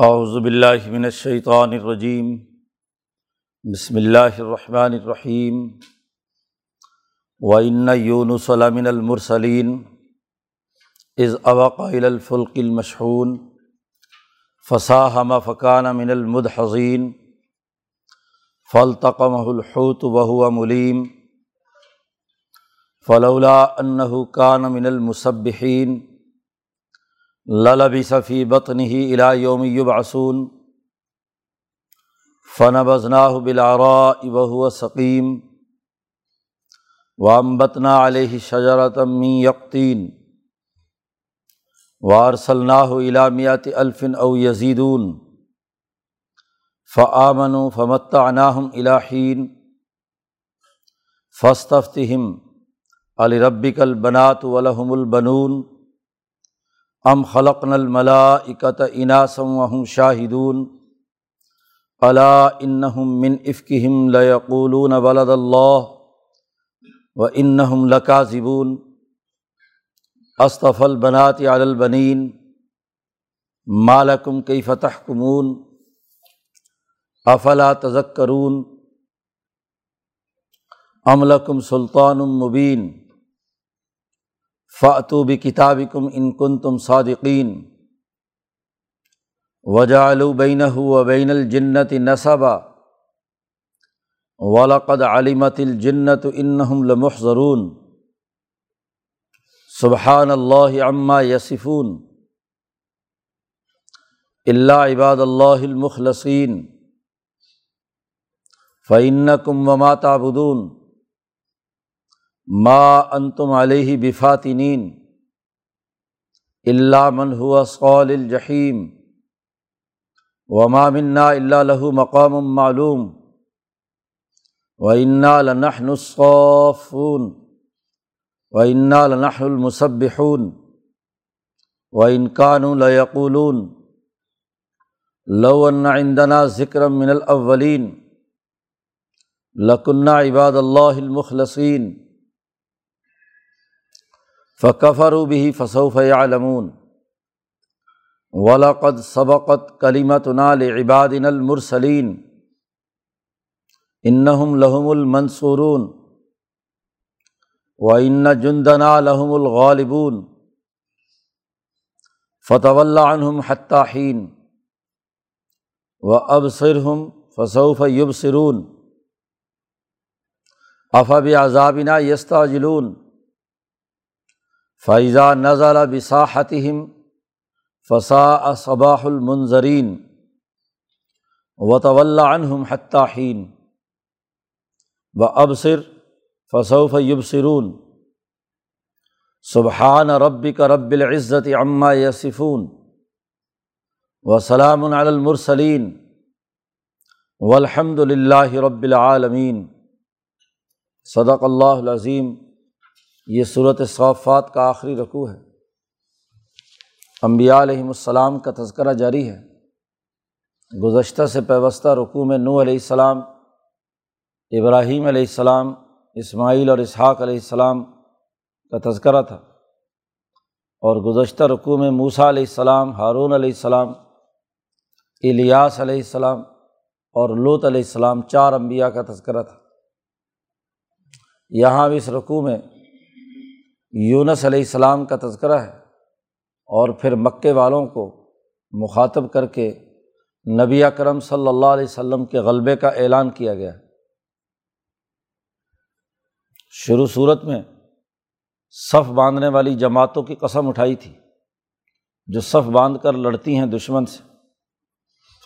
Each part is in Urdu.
اعوذ باللہ من الشیطان الرجیم، بسم اللہ الرحمن الرحیم، وَإِنَّ يُونُسَ لَمِنَ الْمُرْسَلِينَ اذ أَبَقَ إِلَى الْفُلْقِ الْمَشْحُونِ فَسَاهَمَ فَكَانَ مِنَ الْمُدْحَضِينَ فَالْتَقَمَهُ الْحُوتُ وَهُوَ مُلِيمٌ فلولا انه كان من المصبحين للبث في بطنه الى يوم يبعثون فنبذناه بالعراء وهو سقيم وانبتنا عليه شجرة من يقطين وارسلناه الى مئة الف او يزيدون فآمنوا فمتعناهم الى حين فاستفتهم الربک البنات ولحم البنون ام خلقن الملاکت اناسم وحم شاہدون علا انہم من افکہم لیقولون ولد اللہ و انہم لکاذبون اصطف البنات علی البنین مالکم کئی فتح کمون افلا تذکرون املکم سلطان مبین فعتو بھی کتاب کم ان کن تم صادقین وجالبین و بین الجنت نصبہ ولقد علمت الجنت انہم لمحضرون. سبحان اللہ عما یسفون اللہ عباد اللہ المخلصین فعن کم وما تعبدون. ما انتم علیہ بفاتنین اللہ من ہوا صول الجحیم وما منا اللہ لہو مقام معلوم و انا لنحن الصافون و انا لنحن المصبحون و انکان لیقولون لو ان عندنا ذکر من الاولین لکنہ عباد اللہ المخلصین فقفر بھی فصوف علمون ولاقد سبقت کلیمت نال عبادن المرسلین. انہم لہم المنصورون. و ان فیضا نزل بصاحتہم فسا صباح المنظرین و طول عنہم حتٰحین و ابصر فصوف یبصرون سبحان ربک رب العزت عما یصفون و سلام المرسلین والحمد للہ رب العالمین صدق اللہ العظیم یہ صورت صوفات کا آخری رقوع ہے۔ امبیا علیہم السلام کا تذکرہ جاری ہے۔ گزشتہ سے پیوستہ رقوع میں نو علیہ السلام، ابراہیم علیہ السلام، اسماعیل اور اسحاق علیہ السلام کا تذکرہ تھا۔ اور گزشتہ رقوع میں موسا علیہ السلام، ہارون علیہ السلام، الیاس علیہ السلام اور لوت علیہ السلام، چار انبیاء کا تذکرہ تھا۔ یہاں بھی اس رقوع میں یونس علیہ السلام کا تذکرہ ہے اور پھر مکے والوں کو مخاطب کر کے نبی اکرم صلی اللہ علیہ وسلم کے غلبے کا اعلان کیا گیا۔ شروع صورت میں صف باندھنے والی جماعتوں کی قسم اٹھائی تھی، جو صف باندھ کر لڑتی ہیں دشمن سے۔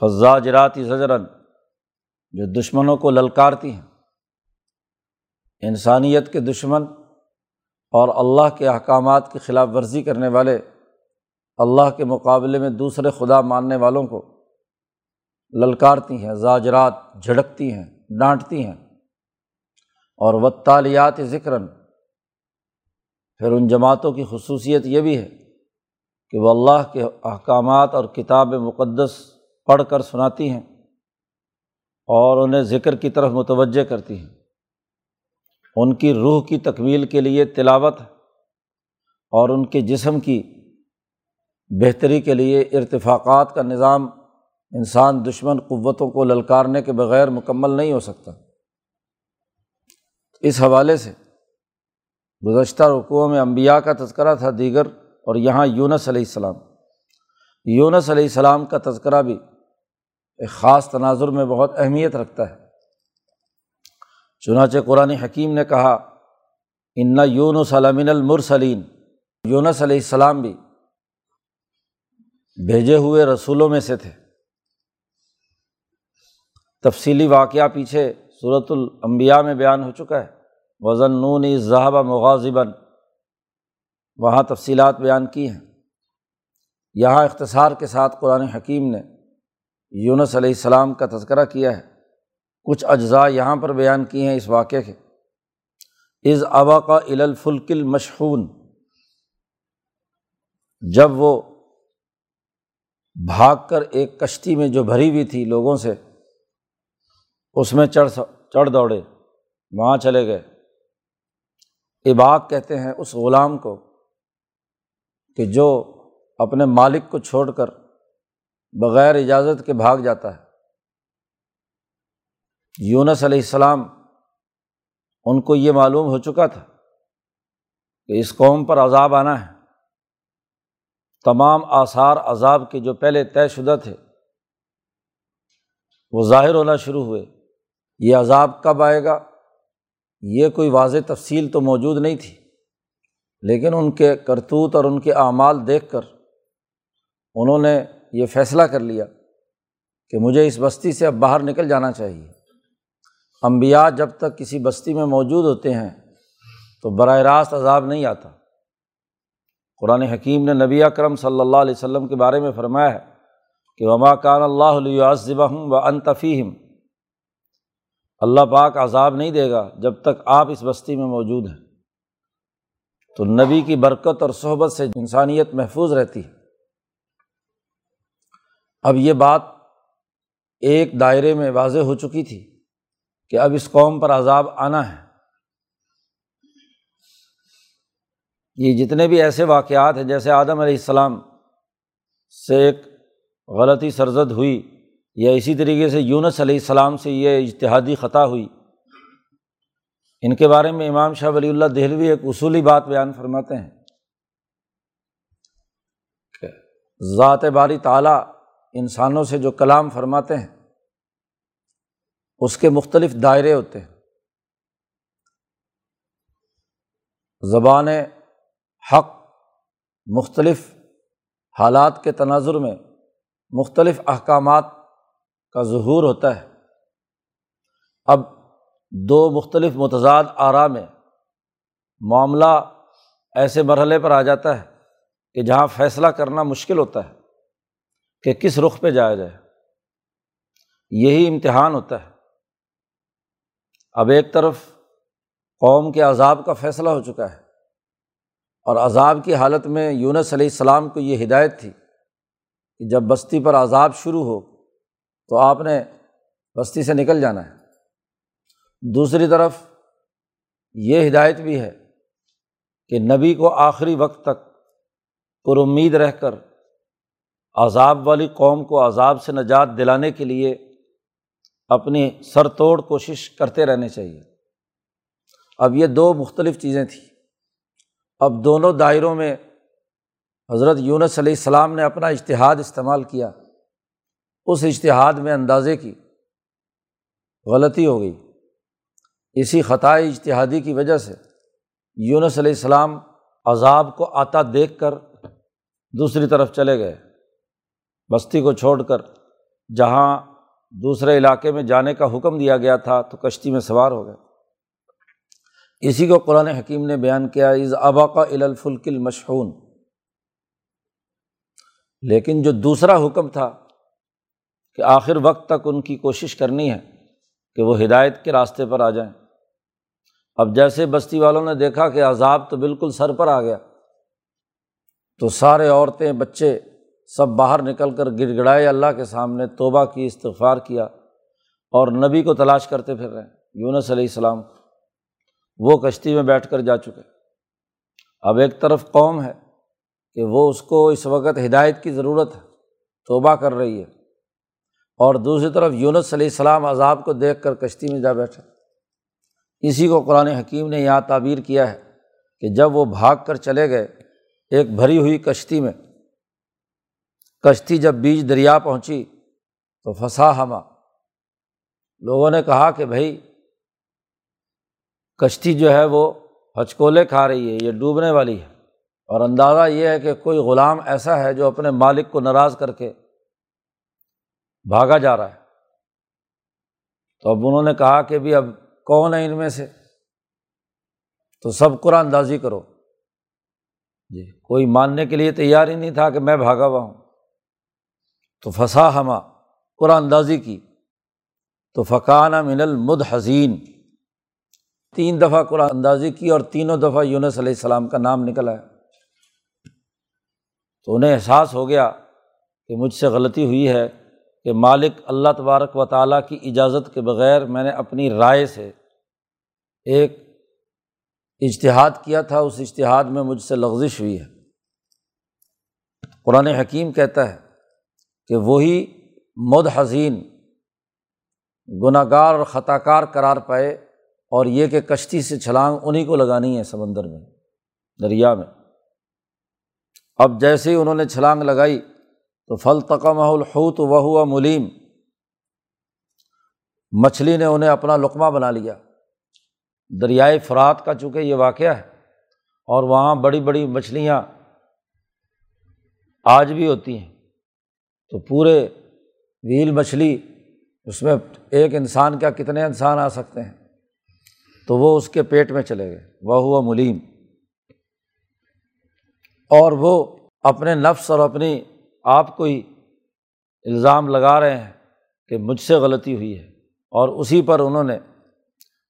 فضا جراتی زجرن، جو دشمنوں کو للکارتی ہیں۔ انسانیت کے دشمن اور اللہ کے احکامات کی خلاف ورزی کرنے والے، اللہ کے مقابلے میں دوسرے خدا ماننے والوں کو للکارتی ہیں، زاجرات جھڑکتی ہیں، ڈانٹتی ہیں۔ اور وطالیات ذکراً پھر ان جماعتوں کی خصوصیت یہ بھی ہے کہ وہ اللہ کے احکامات اور کتاب مقدس پڑھ کر سناتی ہیں اور انہیں ذکر کی طرف متوجہ کرتی ہیں۔ ان کی روح کی تکمیل کے لیے تلاوت اور ان کے جسم کی بہتری کے لیے ارتفاقات کا نظام انسان دشمن قوتوں کو للکارنے کے بغیر مکمل نہیں ہو سکتا۔ اس حوالے سے گزشتہ رقوع میں امبیا کا تذکرہ تھا دیگر اور یہاں یونس علیہ السلام۔ یونس علیہ السلام کا تذکرہ بھی ایک خاص تناظر میں بہت اہمیت رکھتا ہے۔ چنانچہ قرآن حکیم نے کہا، ان یون سلامن المرسلین یونس علیہ السلام بھی بھیجے ہوئے رسولوں میں سے تھے۔ تفصیلی واقعہ پیچھے صورت الانبیاء میں بیان ہو چکا ہے۔ وزن نون ذہبہ مغازباً وہاں تفصیلات بیان کی ہیں۔ یہاں اختصار کے ساتھ قرآن حکیم نے یونس علیہ السلام کا تذکرہ کیا ہے۔ کچھ اجزاء یہاں پر بیان کیے ہیں اس واقعے کے۔ از ابا کا الفلکل مشہون جب وہ بھاگ کر ایک کشتی میں جو بھری ہوئی تھی لوگوں سے، اس میں چڑھ چڑھ دوڑے، وہاں چلے گئے۔ اباق کہتے ہیں اس غلام کو کہ جو اپنے مالک کو چھوڑ کر بغیر اجازت کے بھاگ جاتا ہے۔ یونس علیہ السلام، ان کو یہ معلوم ہو چکا تھا کہ اس قوم پر عذاب آنا ہے۔ تمام آثار عذاب کے جو پہلے طے شدہ تھے، وہ ظاہر ہونا شروع ہوئے۔ یہ عذاب کب آئے گا؟ یہ کوئی واضح تفصیل تو موجود نہیں تھی، لیکن ان کے کرتوت اور ان کے اعمال دیکھ کر انہوں نے یہ فیصلہ کر لیا کہ مجھے اس بستی سے اب باہر نکل جانا چاہیے۔ امبیا جب تک کسی بستی میں موجود ہوتے ہیں تو براہ راست عذاب نہیں آتا۔ قرآن حکیم نے نبی اکرم صلی اللہ علیہ وسلم کے بارے میں فرمایا ہے کہ وما کان اللہ علیہ و انطفیم اللہ پاک عذاب نہیں دے گا جب تک آپ اس بستی میں موجود ہیں۔ تو نبی کی برکت اور صحبت سے انسانیت محفوظ رہتی ہے۔ اب یہ بات ایک دائرے میں واضح ہو چکی تھی۔ کہ اب اس قوم پر عذاب آنا ہے۔ یہ جتنے بھی ایسے واقعات ہیں، جیسے آدم علیہ السلام سے ایک غلطی سرزد ہوئی یا اسی طریقے سے یونس علیہ السلام سے یہ اجتہادی خطا ہوئی۔ ان کے بارے میں امام شاہ ولی اللہ دہلوی ایک اصولی بات بیان فرماتے ہیں۔ کہ ذات باری تعالیٰ انسانوں سے جو کلام فرماتے ہیں اس کے مختلف دائرے ہوتے ہیں۔ زبان حق مختلف حالات کے تناظر میں مختلف احکامات کا ظہور ہوتا ہے۔ اب دو مختلف متضاد آرا میں معاملہ ایسے مرحلے پر آ جاتا ہے کہ جہاں فیصلہ کرنا مشکل ہوتا ہے کہ کس رخ پہ جایا جائے۔ یہی امتحان ہوتا ہے۔ اب ایک طرف قوم کے عذاب کا فیصلہ ہو چکا ہے اور عذاب کی حالت میں یونس علیہ السلام کو یہ ہدایت تھی کہ جب بستی پر عذاب شروع ہو تو آپ نے بستی سے نکل جانا ہے۔ دوسری طرف یہ ہدایت بھی ہے کہ نبی کو آخری وقت تک پر امید رہ کر عذاب والی قوم کو عذاب سے نجات دلانے کے لیے اپنی سر توڑ کوشش کرتے رہنے چاہیے۔ اب یہ دو مختلف چیزیں تھیں۔ اب دونوں دائروں میں حضرت یونس علیہ السلام نے اپنا اشتہاد استعمال کیا۔ اس اشتہاد میں اندازے کی غلطی ہو گئی۔ اسی خطۂ اشتہادی کی وجہ سے یونس علیہ السلام عذاب کو آتا دیکھ کر دوسری طرف چلے گئے۔ بستی کو چھوڑ کر جہاں دوسرے علاقے میں جانے کا حکم دیا گیا تھا تو کشتی میں سوار ہو گئے۔ اسی کو قرآن حکیم نے بیان کیا از ابا کا الفلکل مشہون لیکن جو دوسرا حکم تھا کہ آخر وقت تک ان کی کوشش کرنی ہے کہ وہ ہدایت کے راستے پر آ جائیں۔ اب جیسے بستی والوں نے دیکھا کہ عذاب تو بالکل سر پر آ گیا، تو سارے عورتیں، بچے سب باہر نکل کر گڑ گڑائے اللہ کے سامنے توبہ کی، استغفار کیا اور نبی کو تلاش کرتے پھر رہے یونس علیہ السلام وہ کشتی میں بیٹھ کر جا چکے۔ اب ایک طرف قوم ہے کہ وہ اس کو اس وقت ہدایت کی ضرورت ہے، توبہ کر رہی ہے۔ اور دوسری طرف یونس علیہ السلام عذاب کو دیکھ کر کشتی میں جا بیٹھے۔ اسی کو قرآن حکیم نے یہاں تعبیر کیا ہے کہ جب وہ بھاگ کر چلے گئے ایک بھری ہوئی کشتی میں کشتی جب بیچ دریا پہنچی تو پھنسا ہما۔ لوگوں نے کہا کہ بھائی، کشتی جو ہے وہ ہچکولے کھا رہی ہے، یہ ڈوبنے والی ہے۔ اور اندازہ یہ ہے کہ کوئی غلام ایسا ہے جو اپنے مالک کو ناراض کر کے بھاگا جا رہا ہے۔ تو اب انہوں نے کہا کہ بھی اب کون ہے ان میں سے؟ تو سب قرآن اندازی کرو۔ جی کوئی ماننے کے لیے تیار ہی نہیں تھا کہ میں بھاگا ہوا ہوں۔ تو پھنسا ہما، قرآن اندازی کی۔ تو فقانہ من المد حسین تین دفعہ قرآن اندازی کی اور تینوں دفعہ یونس علیہ السلام کا نام نکل آیا۔ تو انہیں احساس ہو گیا کہ مجھ سے غلطی ہوئی ہے کہ مالک اللہ تبارک و تعالیٰ کی اجازت کے بغیر میں نے اپنی رائے سے ایک اشتہاد کیا تھا، اس اشتہاد میں مجھ سے لغزش ہوئی ہے۔ قرآن حکیم کہتا ہے کہ وہی مد حسین گناہ گار اور خطا کار قرار پائے اور یہ کہ کشتی سے چھلانگ انہیں کو لگانی ہے سمندر میں، دریا میں۔ اب جیسے ہی انہوں نے چھلانگ لگائی تو پھل تقم الحوت وہ ہوا ملیم مچھلی نے انہیں اپنا لقمہ بنا لیا۔ دریائے فرات کا چونکہ یہ واقعہ ہے اور وہاں بڑی بڑی مچھلیاں آج بھی ہوتی ہیں۔ تو پورے ویل مچھلی اس میں ایک انسان کیا کتنے انسان آ سکتے ہیں؟ تو وہ اس کے پیٹ میں چلے گئے۔ وہ ہوا ملیم۔ اور وہ اپنے نفس اور اپنی آپ کو ہی الزام لگا رہے ہیں کہ مجھ سے غلطی ہوئی ہے۔ اور اسی پر انہوں نے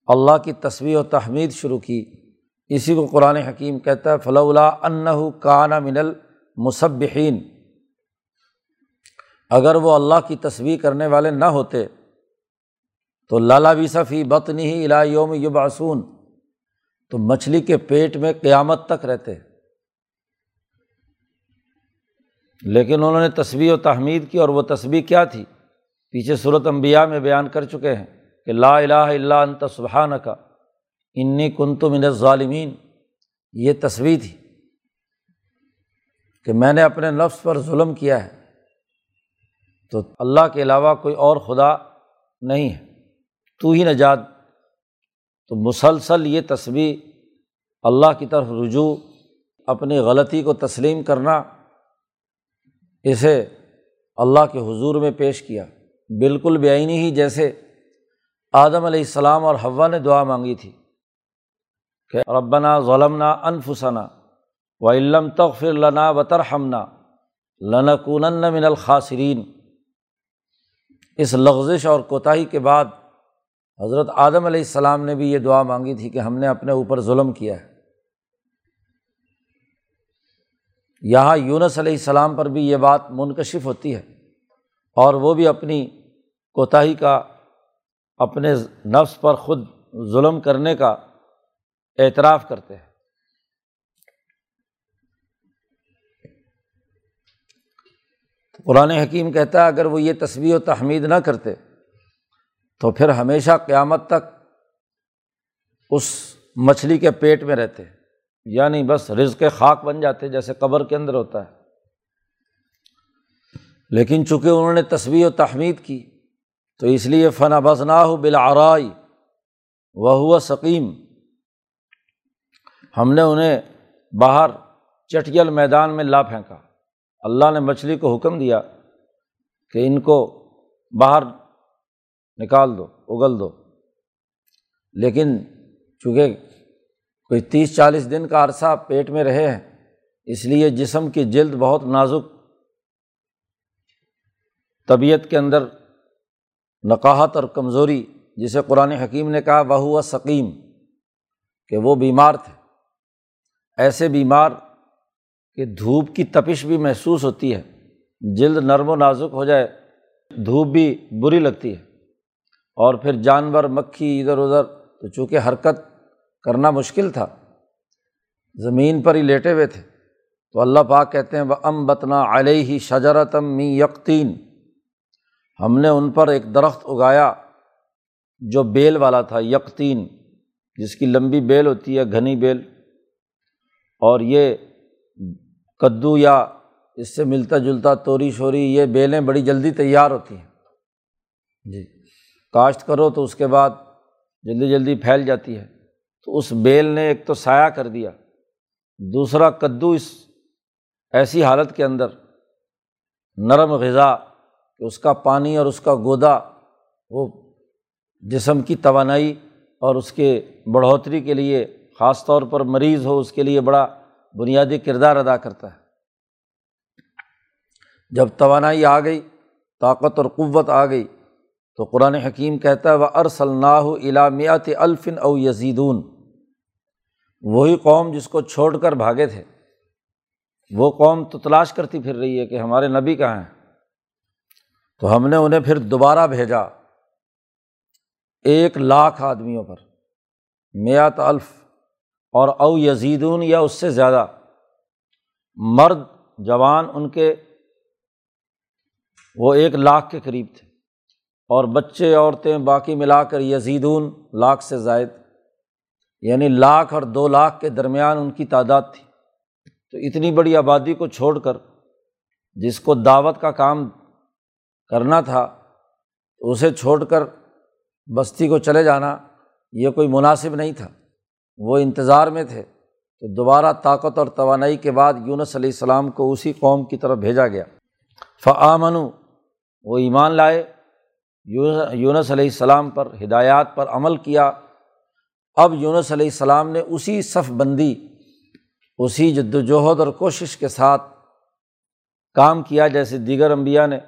اللہ کی تصویر و تحمید شروع کی۔ اسی کو قرآن حکیم کہتا ہے فلاح اللہ انّ کانہ من المصبحین اگر وہ اللہ کی تصویر کرنے والے نہ ہوتے تو لالا بھی صفی بت نہیں الا یوم یبعثون، تو مچھلی کے پیٹ میں قیامت تک رہتے۔ لیکن انہوں نے تصویر و تحمید کی اور وہ تصویر کیا تھی؟ پیچھے صورت انبیاء میں بیان کر چکے ہیں کہ لا الہ الا انت سبحان کا انی کن تو من ظالمین یہ تصویر تھی کہ میں نے اپنے نفس پر ظلم کیا ہے۔ تو اللہ کے علاوہ کوئی اور خدا نہیں ہے۔ تو ہی نجات۔ تو مسلسل یہ تصویر اللہ کی طرف رجوع، اپنی غلطی کو تسلیم کرنا، اسے اللہ کے حضور میں پیش کیا۔ بالکل بے آئینی ہی جیسے آدم علیہ السلام اور ہوا نے دعا مانگی تھی کہ ربنا ظلمنا انفسنا و علم تغفر لنا وطر ہمنا لنکون من الخاصرین اس لغزش اور کوتاہی کے بعد حضرت آدم علیہ السلام نے بھی یہ دعا مانگی تھی کہ ہم نے اپنے اوپر ظلم کیا ہے۔ یہاں یونس علیہ السلام پر بھی یہ بات منکشف ہوتی ہے اور وہ بھی اپنی کوتاہی کا اپنے نفس پر خود ظلم کرنے کا اعتراف کرتے ہیں۔ قرآن حکیم کہتا ہے اگر وہ یہ تصویر و تحمید نہ کرتے تو پھر ہمیشہ قیامت تک اس مچھلی کے پیٹ میں رہتے یعنی بس رزق خاک بن جاتے جیسے قبر کے اندر ہوتا ہے۔ لیکن چونکہ انہوں نے تصویر و تحمید کی، تو اس لیے فنا بسنا ہو بلارائی وہ ہوا سکیم ہم نے انہیں باہر چٹیل میدان میں لا پھینکا۔ اللہ نے مچھلی کو حکم دیا کہ ان کو باہر نکال دو، اگل دو۔ لیکن چونکہ کوئی تیس چالیس دن کا عرصہ پیٹ میں رہے ہیں، اس لیے جسم کی جلد بہت نازک، طبیعت کے اندر نقاہت اور کمزوری، جسے قرآن حکیم نے کہا وہ ہوا سکیم کہ وہ بیمار تھے۔ ایسے بیمار کہ دھوپ کی تپش بھی محسوس ہوتی ہے۔ جلد نرم و نازک ہو جائے، دھوپ بھی بری لگتی ہے۔ اور پھر جانور، مکھی ادھر ادھر، تو چونکہ حرکت کرنا مشکل تھا، زمین پر ہی لیٹے ہوئے تھے۔ تو اللہ پاک کہتے ہیں وہ ام بتنا علیہ شجرتم می یقین ہم نے ان پر ایک درخت اگایا جو بیل والا تھا یکتین جس کی لمبی بیل ہوتی ہے، گھنی بیل۔ اور یہ کدو یا اس سے ملتا جلتا توری شوری، یہ بیلیں بڑی جلدی تیار ہوتی ہیں۔ جی۔ کاشت کرو تو اس کے بعد جلدی جلدی پھیل جاتی ہے۔ تو اس بیل نے ایک تو سایہ کر دیا۔ دوسرا، کدو اس ایسی حالت کے اندر نرم غذا کہ اس کا پانی اور اس کا گودا، وہ جسم کی توانائی اور اس کے بڑھوتری کے لیے، خاص طور پر مریض ہو، اس کے لیے بڑا بنیادی کردار ادا کرتا ہے۔ جب توانائی آ گئی، طاقت اور قوت آ گئی، تو قرآن حکیم کہتا ہے وہ ارسلناہ علامیات الفن او یزیدون وہی قوم جس کو چھوڑ کر بھاگے تھے۔ وہ قوم تو تلاش کرتی پھر رہی ہے کہ ہمارے نبی کہاں ہیں۔ تو ہم نے انہیں پھر دوبارہ بھیجا۔ ایک لاکھ آدمیوں پر۔ میات الف اور او یزیدون یا اس سے زیادہ۔ مرد، جوان، ان کے وہ ایک لاکھ کے قریب تھے۔ اور بچے، عورتیں باقی ملا کر یزیدون لاکھ سے زائد۔ یعنی لاکھ اور دو لاکھ کے درمیان ان کی تعداد تھی۔ تو اتنی بڑی آبادی کو چھوڑ کر جس کو دعوت کا کام کرنا تھا، اسے چھوڑ کر بستی کو چلے جانا یہ کوئی مناسب نہیں تھا۔ وہ انتظار میں تھے تو دوبارہ طاقت اور توانائی کے بعد یونس علیہ السلام کو اسی قوم کی طرف بھیجا گیا۔ فعامن وہ ایمان لائے۔ یونس علیہ السلام پر ہدایات پر عمل کیا۔ اب یونس علیہ السلام نے اسی صف بندی، اسی جد وجہد اور کوشش کے ساتھ کام کیا جیسے دیگر انبیاء نے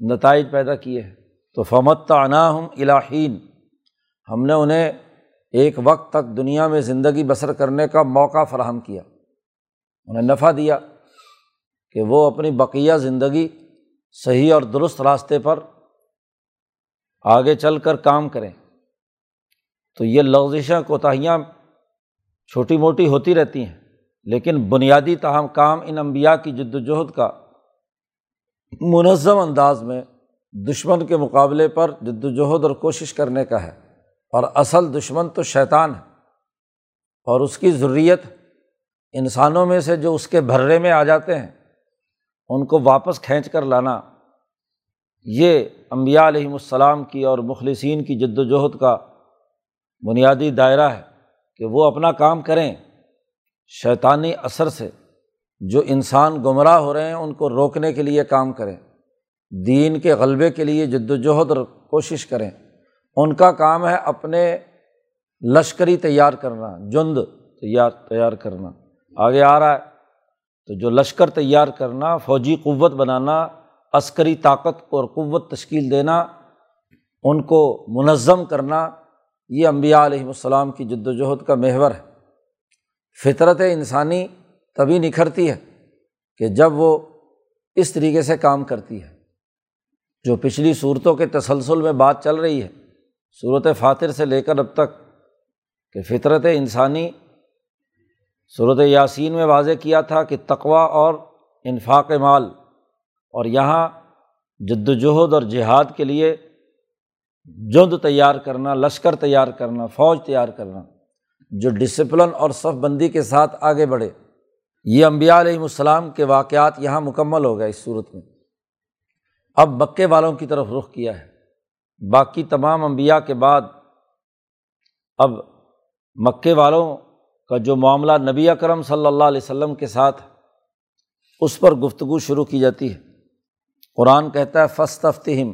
نتائج پیدا کیے۔ ہیں تو فمت عناہم الہین ہم نے انہیں ایک وقت تک دنیا میں زندگی بسر کرنے کا موقع فراہم کیا۔ انہیں نفع دیا کہ وہ اپنی بقیہ زندگی صحیح اور درست راستے پر آگے چل کر کام کریں۔ تو یہ لغزشیں کوتاہیاں چھوٹی موٹی ہوتی رہتی ہیں، لیکن بنیادی تاہم کام ان امبیا کی جد وجہد کا منظم انداز میں دشمن کے مقابلے پر جد وجہد اور کوشش کرنے کا ہے۔ اور اصل دشمن تو شیطان ہے اور اس کی ضروریت انسانوں میں سے جو اس کے بھرے میں آ جاتے ہیں، ان کو واپس کھینچ کر لانا۔ یہ امبیا علیہم السلام کی اور مخلصین کی جد وجہد کا بنیادی دائرہ ہے کہ وہ اپنا کام کریں۔ شیطانی اثر سے جو انسان گمراہ ہو رہے ہیں، ان کو روکنے کے لیے کام کریں۔ دین کے غلبے کے لیے جد وجہد اور کوشش کریں۔ ان کا کام ہے اپنے لشکری تیار کرنا، جند تیار تیار کرنا۔ آگے آ رہا ہے، تو جو لشکر تیار کرنا، فوجی قوت بنانا، عسکری طاقت اور قوت تشکیل دینا، ان کو منظم کرنا، یہ امبیا علیہم السلام کی جد وجہد کا محور ہے۔ فطرت انسانی تبھی نکھرتی ہے کہ جب وہ اس طریقے سے کام کرتی ہے۔ جو پچھلی صورتوں کے تسلسل میں بات چل رہی ہے صورت فاتر سے لے کر اب تک کہ فطرت انسانی، صورت یاسین میں واضح کیا تھا کہ تقوا اور انفاق مال اور یہاں جد وجہد اور جہاد کے لیے جد تیار کرنا، لشکر تیار کرنا، فوج تیار کرنا، جو ڈسپلن اور صف بندی کے ساتھ آگے بڑھے۔ یہ امبیا علیہم السلام کے واقعات یہاں مکمل ہو گئے اس صورت میں۔ اب مکے والوں کی طرف رخ کیا ہے۔ باقی تمام امبیا کے بعد اب مکے والوں کا جو معاملہ نبی اکرم صلی اللہ علیہ وسلم کے ساتھ اس پر گفتگو شروع کی جاتی ہے۔ قرآن کہتا ہے فسط افتہم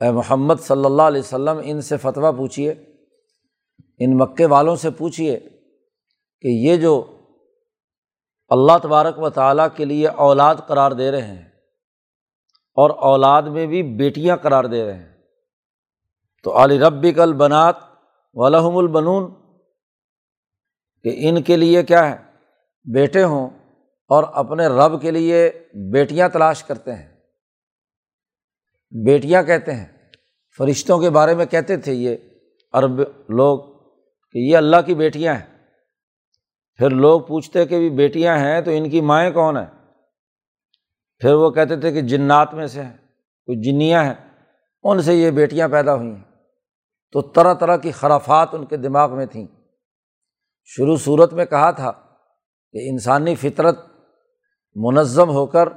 اے محمد صلی اللہ علیہ وسلم، ان سے فتویٰ پوچھیے ان مکے والوں سے پوچھیے کہ یہ جو اللہ تبارک و تعالیٰ کے لیے اولاد قرار دے رہے ہیں اور اولاد میں بھی بیٹیاں قرار دے رہے ہیں۔ تو علی ربک البنات ولحم البنون، کہ ان کے لیے کیا ہے؟ بیٹے ہوں اور اپنے رب کے لیے بیٹیاں تلاش کرتے ہیں۔ بیٹیاں کہتے ہیں۔ فرشتوں کے بارے میں کہتے تھے یہ عرب لوگ کہ یہ اللہ کی بیٹیاں ہیں۔ پھر لوگ پوچھتے کہ بھی بیٹیاں ہیں تو ان کی مائیں کون ہیں؟ پھر وہ کہتے تھے کہ جنات میں سے ہیں کوئی جنیاں ہیں، ان سے یہ بیٹیاں پیدا ہوئی ہیں۔ تو طرح طرح کی خرافات ان کے دماغ میں تھیں۔ شروع صورت میں کہا تھا کہ انسانی فطرت منظم ہو کر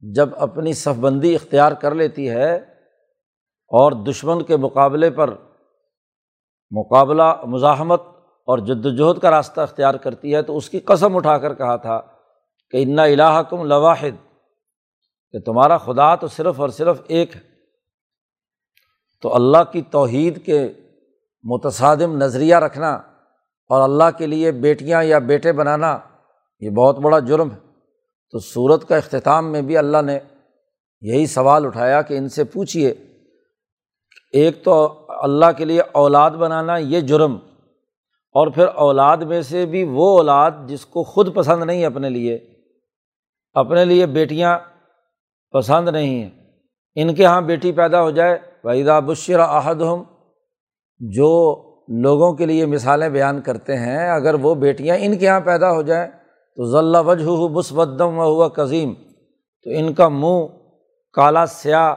جب اپنی صف بندی اختیار کر لیتی ہے اور دشمن کے مقابلے پر مقابلہ، مزاحمت اور جد وجہد کا راستہ اختیار کرتی ہے تو اس کی قسم اٹھا کر کہا تھا کہ انا الہ کم لواحد، کہ تمہارا خدا تو صرف اور صرف ایک ہے۔ تو اللہ کی توحید کے متصادم نظریہ رکھنا اور اللہ کے لیے بیٹیاں یا بیٹے بنانا، یہ بہت بڑا جرم ہے۔ تو صورت کا اختتام میں بھی اللہ نے یہی سوال اٹھایا کہ ان سے پوچھیے ایک تو اللہ کے لیے اولاد بنانا یہ جرم، اور پھر اولاد میں سے بھی وہ اولاد جس کو خود پسند نہیں ہے اپنے لیے اپنے لیے بیٹیاں پسند نہیں ہیں۔ ان کے یہاں بیٹی پیدا ہو جائے وحیدہ بشر عہد ہم جو لوگوں کے لیے مثالیں بیان کرتے ہیں، اگر وہ بیٹیاں ان کے یہاں پیدا ہو جائیں، تو ذلّہ وجہ ہو بسودم و ہوا قظیم تو ان کا منہ کالا سیاہ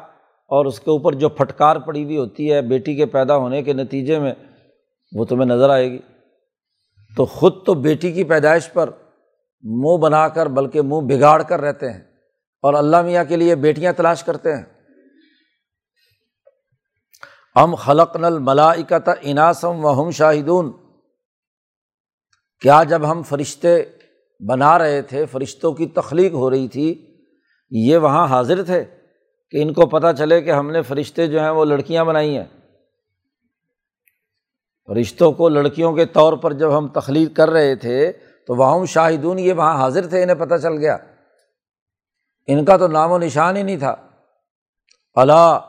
اور اس کے اوپر جو پھٹکار پڑی ہوئی ہوتی ہے بیٹی کے پیدا ہونے کے نتیجے میں، وہ تمہیں نظر آئے گی۔ تو خود تو بیٹی کی پیدائش پر منہ بنا کر، بلکہ منہ بگاڑ کر رہتے ہیں اور اللہ میاں کے لیے بیٹیاں تلاش کرتے ہیں۔ ہم خلق نل ملاکت اناسم و ہم شاہدون۔ کیا جب ہم فرشتے بنا رہے تھے، فرشتوں کی تخلیق ہو رہی تھی، یہ وہاں حاضر تھے کہ ان کو پتہ چلے کہ ہم نے فرشتے جو ہیں وہ لڑکیاں بنائی ہیں۔ فرشتوں کو لڑکیوں کے طور پر جب ہم تخلیق کر رہے تھے، تو وہاں شاہدون یہ وہاں حاضر تھے، انہیں پتہ چل گیا۔ ان کا تو نام و نشان ہی نہیں تھا۔ اللہ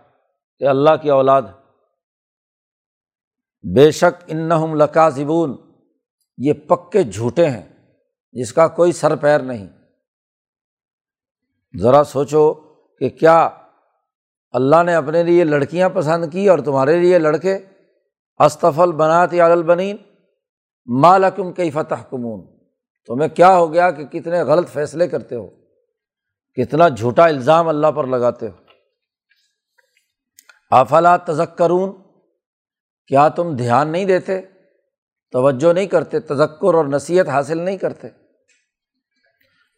کہ اللہ کی اولاد، بے شک ان لکا زبون یہ پکے جھوٹے ہیں، جس کا کوئی سر پیر نہیں۔ ذرا سوچو کہ کیا اللہ نے اپنے لیے لڑکیاں پسند کی اور تمہارے لیے لڑکے؟ استفل بناتی عالبنین مالکم کئی فتح کمون تمہیں کیا ہو گیا کہ کتنے غلط فیصلے کرتے ہو، کتنا جھوٹا الزام اللہ پر لگاتے ہو۔ افلا تذکرون؟ کیا تم دھیان نہیں دیتے؟ توجہ نہیں کرتے، تذکر اور نصیحت حاصل نہیں کرتے۔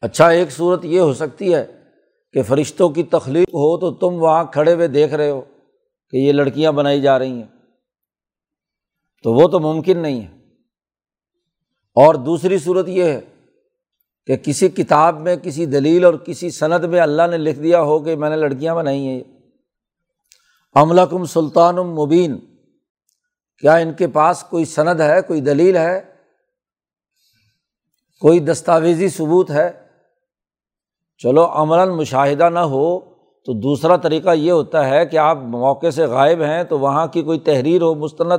اچھا ایک صورت یہ ہو سکتی ہے کہ فرشتوں کی تخلیق ہو تو تم وہاں کھڑے ہوئے دیکھ رہے ہو کہ یہ لڑکیاں بنائی جا رہی ہیں۔ تو وہ تو ممکن نہیں ہے۔ اور دوسری صورت یہ ہے کہ کسی کتاب میں کسی دلیل اور کسی صنعت میں اللہ نے لکھ دیا ہو کہ میں نے لڑکیاں بنائی ہیں۔ عملہ کم سلطان مبین۔ کیا ان کے پاس کوئی سند ہے، کوئی دلیل ہے؟ کوئی دستاویزی ثبوت ہے؟ چلو عملاً مشاہدہ نہ ہو تو دوسرا طریقہ یہ ہوتا ہے کہ آپ موقع سے غائب ہیں تو وہاں کی کوئی تحریر ہو، مستند۔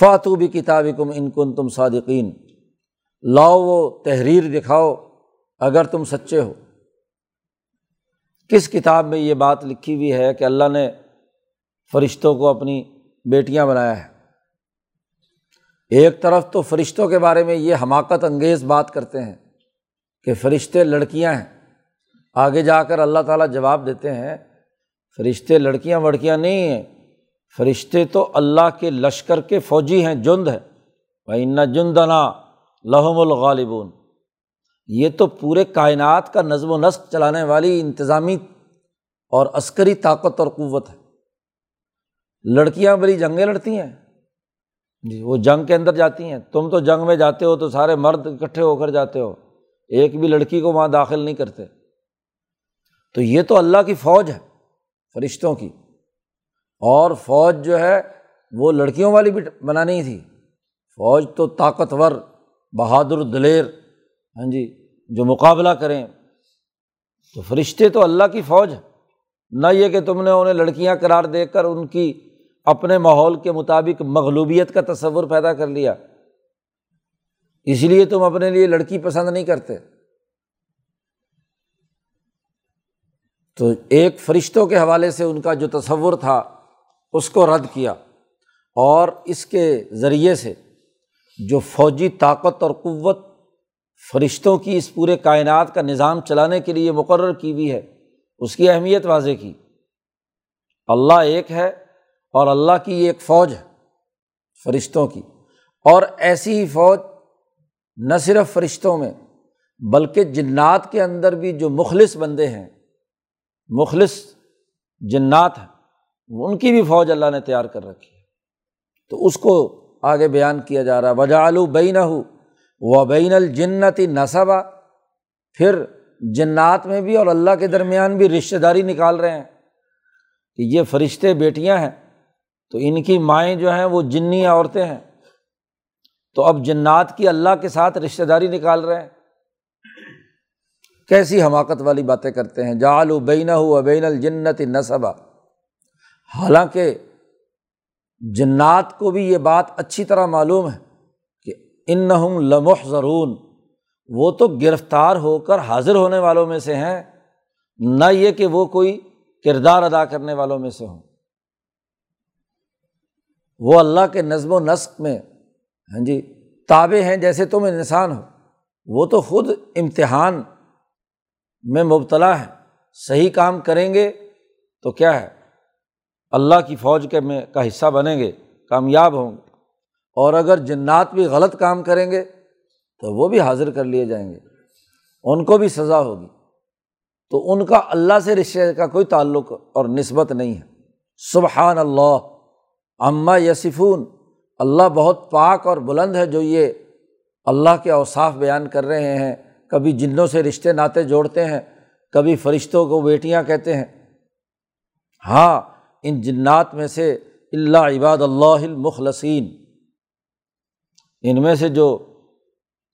فاتو بھی کتاب کم ان کن تم صادقین۔ لاؤ وہ تحریر دکھاؤ، اگر تم سچے ہو۔ کس کتاب میں یہ بات لکھی ہوئی ہے کہ اللہ نے فرشتوں کو اپنی بیٹیاں بنایا ہے؟ ایک طرف تو فرشتوں کے بارے میں یہ حماقت انگیز بات کرتے ہیں کہ فرشتے لڑکیاں ہیں۔ آگے جا کر اللہ تعالیٰ جواب دیتے ہیں، فرشتے لڑکیاں وڑکیاں نہیں ہیں۔ فرشتے تو اللہ کے لشکر کے فوجی ہیں، جند ہے۔ بھائی نہ جندنا لہم الغالبون۔ یہ تو پورے کائنات کا نظم و نسق چلانے والی انتظامی اور عسکری طاقت اور قوت ہے۔ لڑکیاں بڑی جنگیں لڑتی ہیں۔ جی وہ جنگ کے اندر جاتی ہیں۔ تم تو جنگ میں جاتے ہو تو سارے مرد اکٹھے ہو کر جاتے ہو۔ ایک بھی لڑکی کو وہاں داخل نہیں کرتے۔ تو یہ تو اللہ کی فوج ہے، فرشتوں کی۔ اور فوج جو ہے، وہ لڑکیوں والی بھی بنانی تھی۔ فوج تو طاقتور، بہادر دلیر۔ ہاں جی جو مقابلہ کریں، تو فرشتے تو اللہ کی فوج ہے نہ یہ کہ تم نے انہیں لڑکیاں قرار دے کر ان کی اپنے ماحول کے مطابق مغلوبیت کا تصور پیدا کر لیا۔ اس لیے تم اپنے لیے لڑکی پسند نہیں کرتے۔ تو ایک فرشتوں کے حوالے سے ان کا جو تصور تھا، اس کو رد کیا۔ اور اس کے ذریعے سے جو فوجی طاقت اور قوت فرشتوں کی اس پورے کائنات کا نظام چلانے کے لیے مقرر کی ہوئی ہے۔ اس کی اہمیت واضح کی۔ اللہ ایک ہے اور اللہ کی ایک فوج ہے، فرشتوں کی۔ اور ایسی ہی فوج نہ صرف فرشتوں میں، بلکہ جنات کے اندر بھی جو مخلص بندے ہیں، مخلص جنات ہیں، ان کی بھی فوج اللہ نے تیار کر رکھی ہے۔ تو اس کو آگے بیان کیا جا رہا ہے۔ وجا آلو بین ہو و بین الجنتی نصبہ پھر جنات میں بھی اور اللہ کے درمیان بھی رشتہ داری نکال رہے ہیں کہ یہ فرشتے بیٹیاں ہیں، تو ان کی مائیں جو ہیں وہ جنی عورتیں ہیں۔ تو اب جنات کی اللہ کے ساتھ رشتہ داری نکال رہے ہیں۔ کیسی حماقت والی باتیں کرتے ہیں۔ جالو بین ہو بین الجنت نصبہ حالانکہ جنات کو بھی یہ بات اچھی طرح معلوم ہے کہ ان لمح ضرون وہ تو گرفتار ہو کر حاضر ہونے والوں میں سے ہیں، نہ یہ کہ وہ کوئی کردار ادا کرنے والوں میں سے ہوں۔ وہ اللہ کے نظم و نسق میں ہاں جی تابے ہیں جیسے تم انسان ہو۔ وہ تو خود امتحان میں مبتلا ہے صحیح کام کریں گے تو کیا ہے؟ اللہ کی فوج کے میں کا حصہ بنیں گے، کامیاب ہوں گے۔ اور اگر جنات بھی غلط کام کریں گے تو وہ بھی حاضر کر لیے جائیں گے، ان کو بھی سزا ہوگی۔ تو ان کا اللہ سے رشتے کا کوئی تعلق اور نسبت نہیں ہے۔ سبحان اللہ اماں یسفون اللہ بہت پاک اور بلند ہے جو یہ اللہ کے اوصاف بیان کر رہے ہیں۔ کبھی جنوں سے رشتے ناطے جوڑتے ہیں، کبھی فرشتوں کو بیٹیاں کہتے ہیں۔ ہاں ان جنات میں سے اللہ عباد اللہ المخلصین۔ ان میں سے جو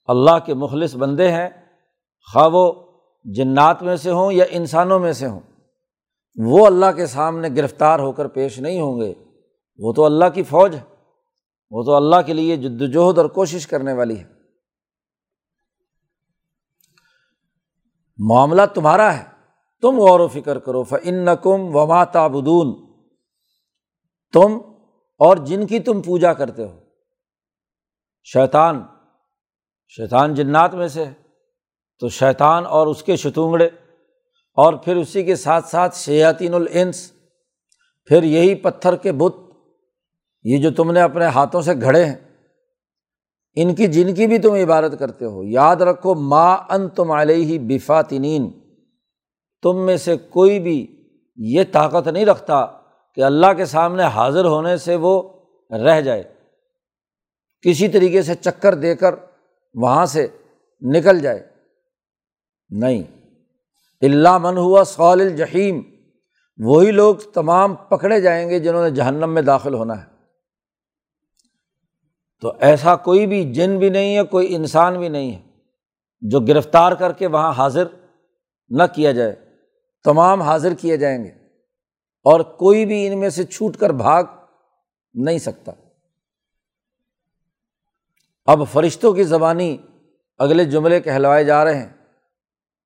اللہ کے مخلص بندے ہیں، خواہ وہ جنات میں سے ہوں یا انسانوں میں سے ہوں، وہ اللہ کے سامنے گرفتار ہو کر پیش نہیں ہوں گے۔ وہ تو اللہ کی فوج ہے۔ وہ تو اللہ کے لیے جد وجہد اور کوشش کرنے والی ہے۔ معاملہ تمہارا ہے۔ تم غور و فکر کرو۔ فن نقم وما تابدون تم اور جن کی تم پوجا کرتے ہو۔ شیطان شیطان جنات میں سے تو شیطان اور اس کے شتونگڑے اور پھر اسی کے ساتھ ساتھ شیاطین العنس پھر یہی پتھر کے بت، یہ جو تم نے اپنے ہاتھوں سے گھڑے ہیں، ان کی جن کی بھی تم عبادت کرتے ہو، یاد رکھو، ما ان تم علیہ بفاتنین، تم میں سے کوئی بھی یہ طاقت نہیں رکھتا کہ اللہ کے سامنے حاضر ہونے سے وہ رہ جائے۔ کسی طریقے سے چکر دے کر وہاں سے نکل جائے۔ نہیں۔ اللہ من ہوا سول الجحیم۔ وہی لوگ تمام پکڑے جائیں گے جنہوں نے جہنم میں داخل ہونا ہے۔ تو ایسا کوئی بھی جن بھی نہیں ہے، کوئی انسان بھی نہیں ہے جو گرفتار کر کے وہاں حاضر نہ کیا جائے۔ تمام حاضر کیے جائیں گے۔ اور کوئی بھی ان میں سے چھوٹ کر بھاگ نہیں سکتا۔ اب فرشتوں کی زبانی اگلے جملے کہلوائے جا رہے ہیں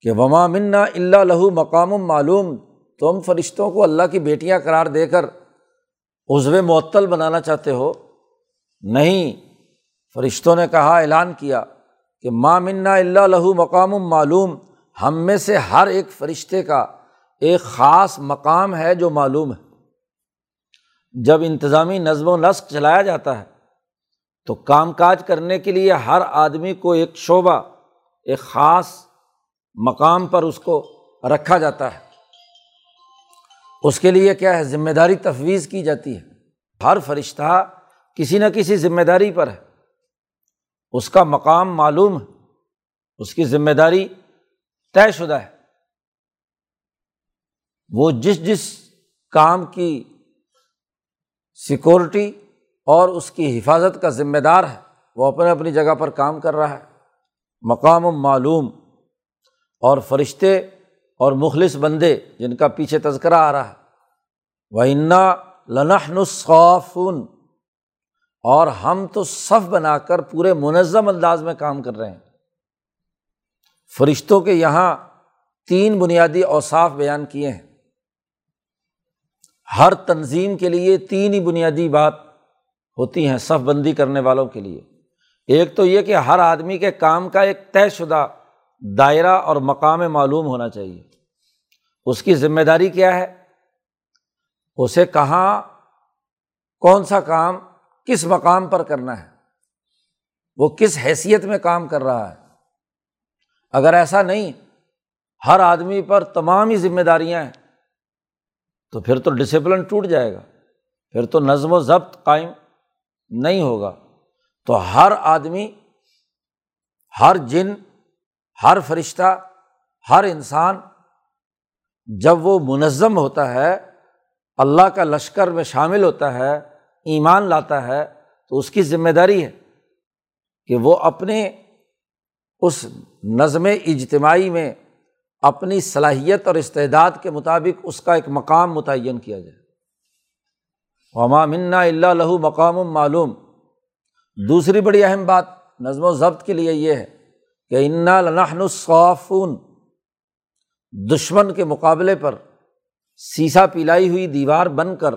کہ وما منا اللہ لہو مقام معلوم تم فرشتوں کو اللہ کی بیٹیاں قرار دے کر عزو معطل بنانا چاہتے ہو؟ نہیں، فرشتوں نے کہا، اعلان کیا کہ ماں منا اللہ لہو مقام معلوم، ہم میں سے ہر ایک فرشتے کا ایک خاص مقام ہے جو معلوم ہے۔ جب انتظامی نظم و نسق چلایا جاتا ہے تو کام کاج کرنے کے لیے ہر آدمی کو ایک شعبہ، ایک خاص مقام پر اس کو رکھا جاتا ہے۔ اس کے لیے کیا ہے؟ ذمہ داری تفویض کی جاتی ہے۔ ہر فرشتہ کسی نہ کسی ذمہ داری پر ہے۔ اس کا مقام معلوم ہے۔ اس کی ذمہ داری طے شدہ ہے۔ وہ جس جس کام کی سیکورٹی اور اس کی حفاظت کا ذمہ دار ہے۔ وہ اپنے اپنی جگہ پر کام کر رہا ہے۔ مقام و معلوم اور فرشتے اور مخلص بندے جن کا پیچھے تذکرہ آ رہا ہے۔ وہ انا لنحن الصافون۔ اور ہم تو صف بنا کر پورے منظم انداز میں کام کر رہے ہیں۔ فرشتوں کے یہاں تین بنیادی اوصاف بیان کیے ہیں۔ ہر تنظیم کے لیے تین ہی بنیادی بات ہوتی ہیں صف بندی کرنے والوں کے لیے۔ ایک تو یہ کہ ہر آدمی کے کام کا ایک طے شدہ دائرہ اور مقام معلوم ہونا چاہیے۔ اس کی ذمہ داری کیا ہے؟ اسے کہاں کون سا کام کس مقام پر کرنا ہے؟ وہ کس حیثیت میں کام کر رہا ہے؟ اگر ایسا نہیں، ہر آدمی پر تمام ہی ذمہ داریاں ہیں، تو پھر تو ڈسپلن ٹوٹ جائے گا۔ پھر تو نظم و ضبط قائم نہیں ہوگا۔ تو ہر آدمی، ہر جن، ہر فرشتہ، ہر انسان جب وہ منظم ہوتا ہے، اللہ کا لشکر میں شامل ہوتا ہے، ایمان لاتا ہے، تو اس کی ذمہ داری ہے کہ وہ اپنے اس نظم اجتماعی میں اپنی صلاحیت اور استعداد کے مطابق اس کا ایک مقام متعین کیا جائے۔ وما منا اللہ لہو مقام معلوم۔ دوسری بڑی اہم بات نظم و ضبط کے لیے یہ ہے کہ انا لنحن الصافون۔ دشمن کے مقابلے پر سیسا پلائی ہوئی دیوار بن کر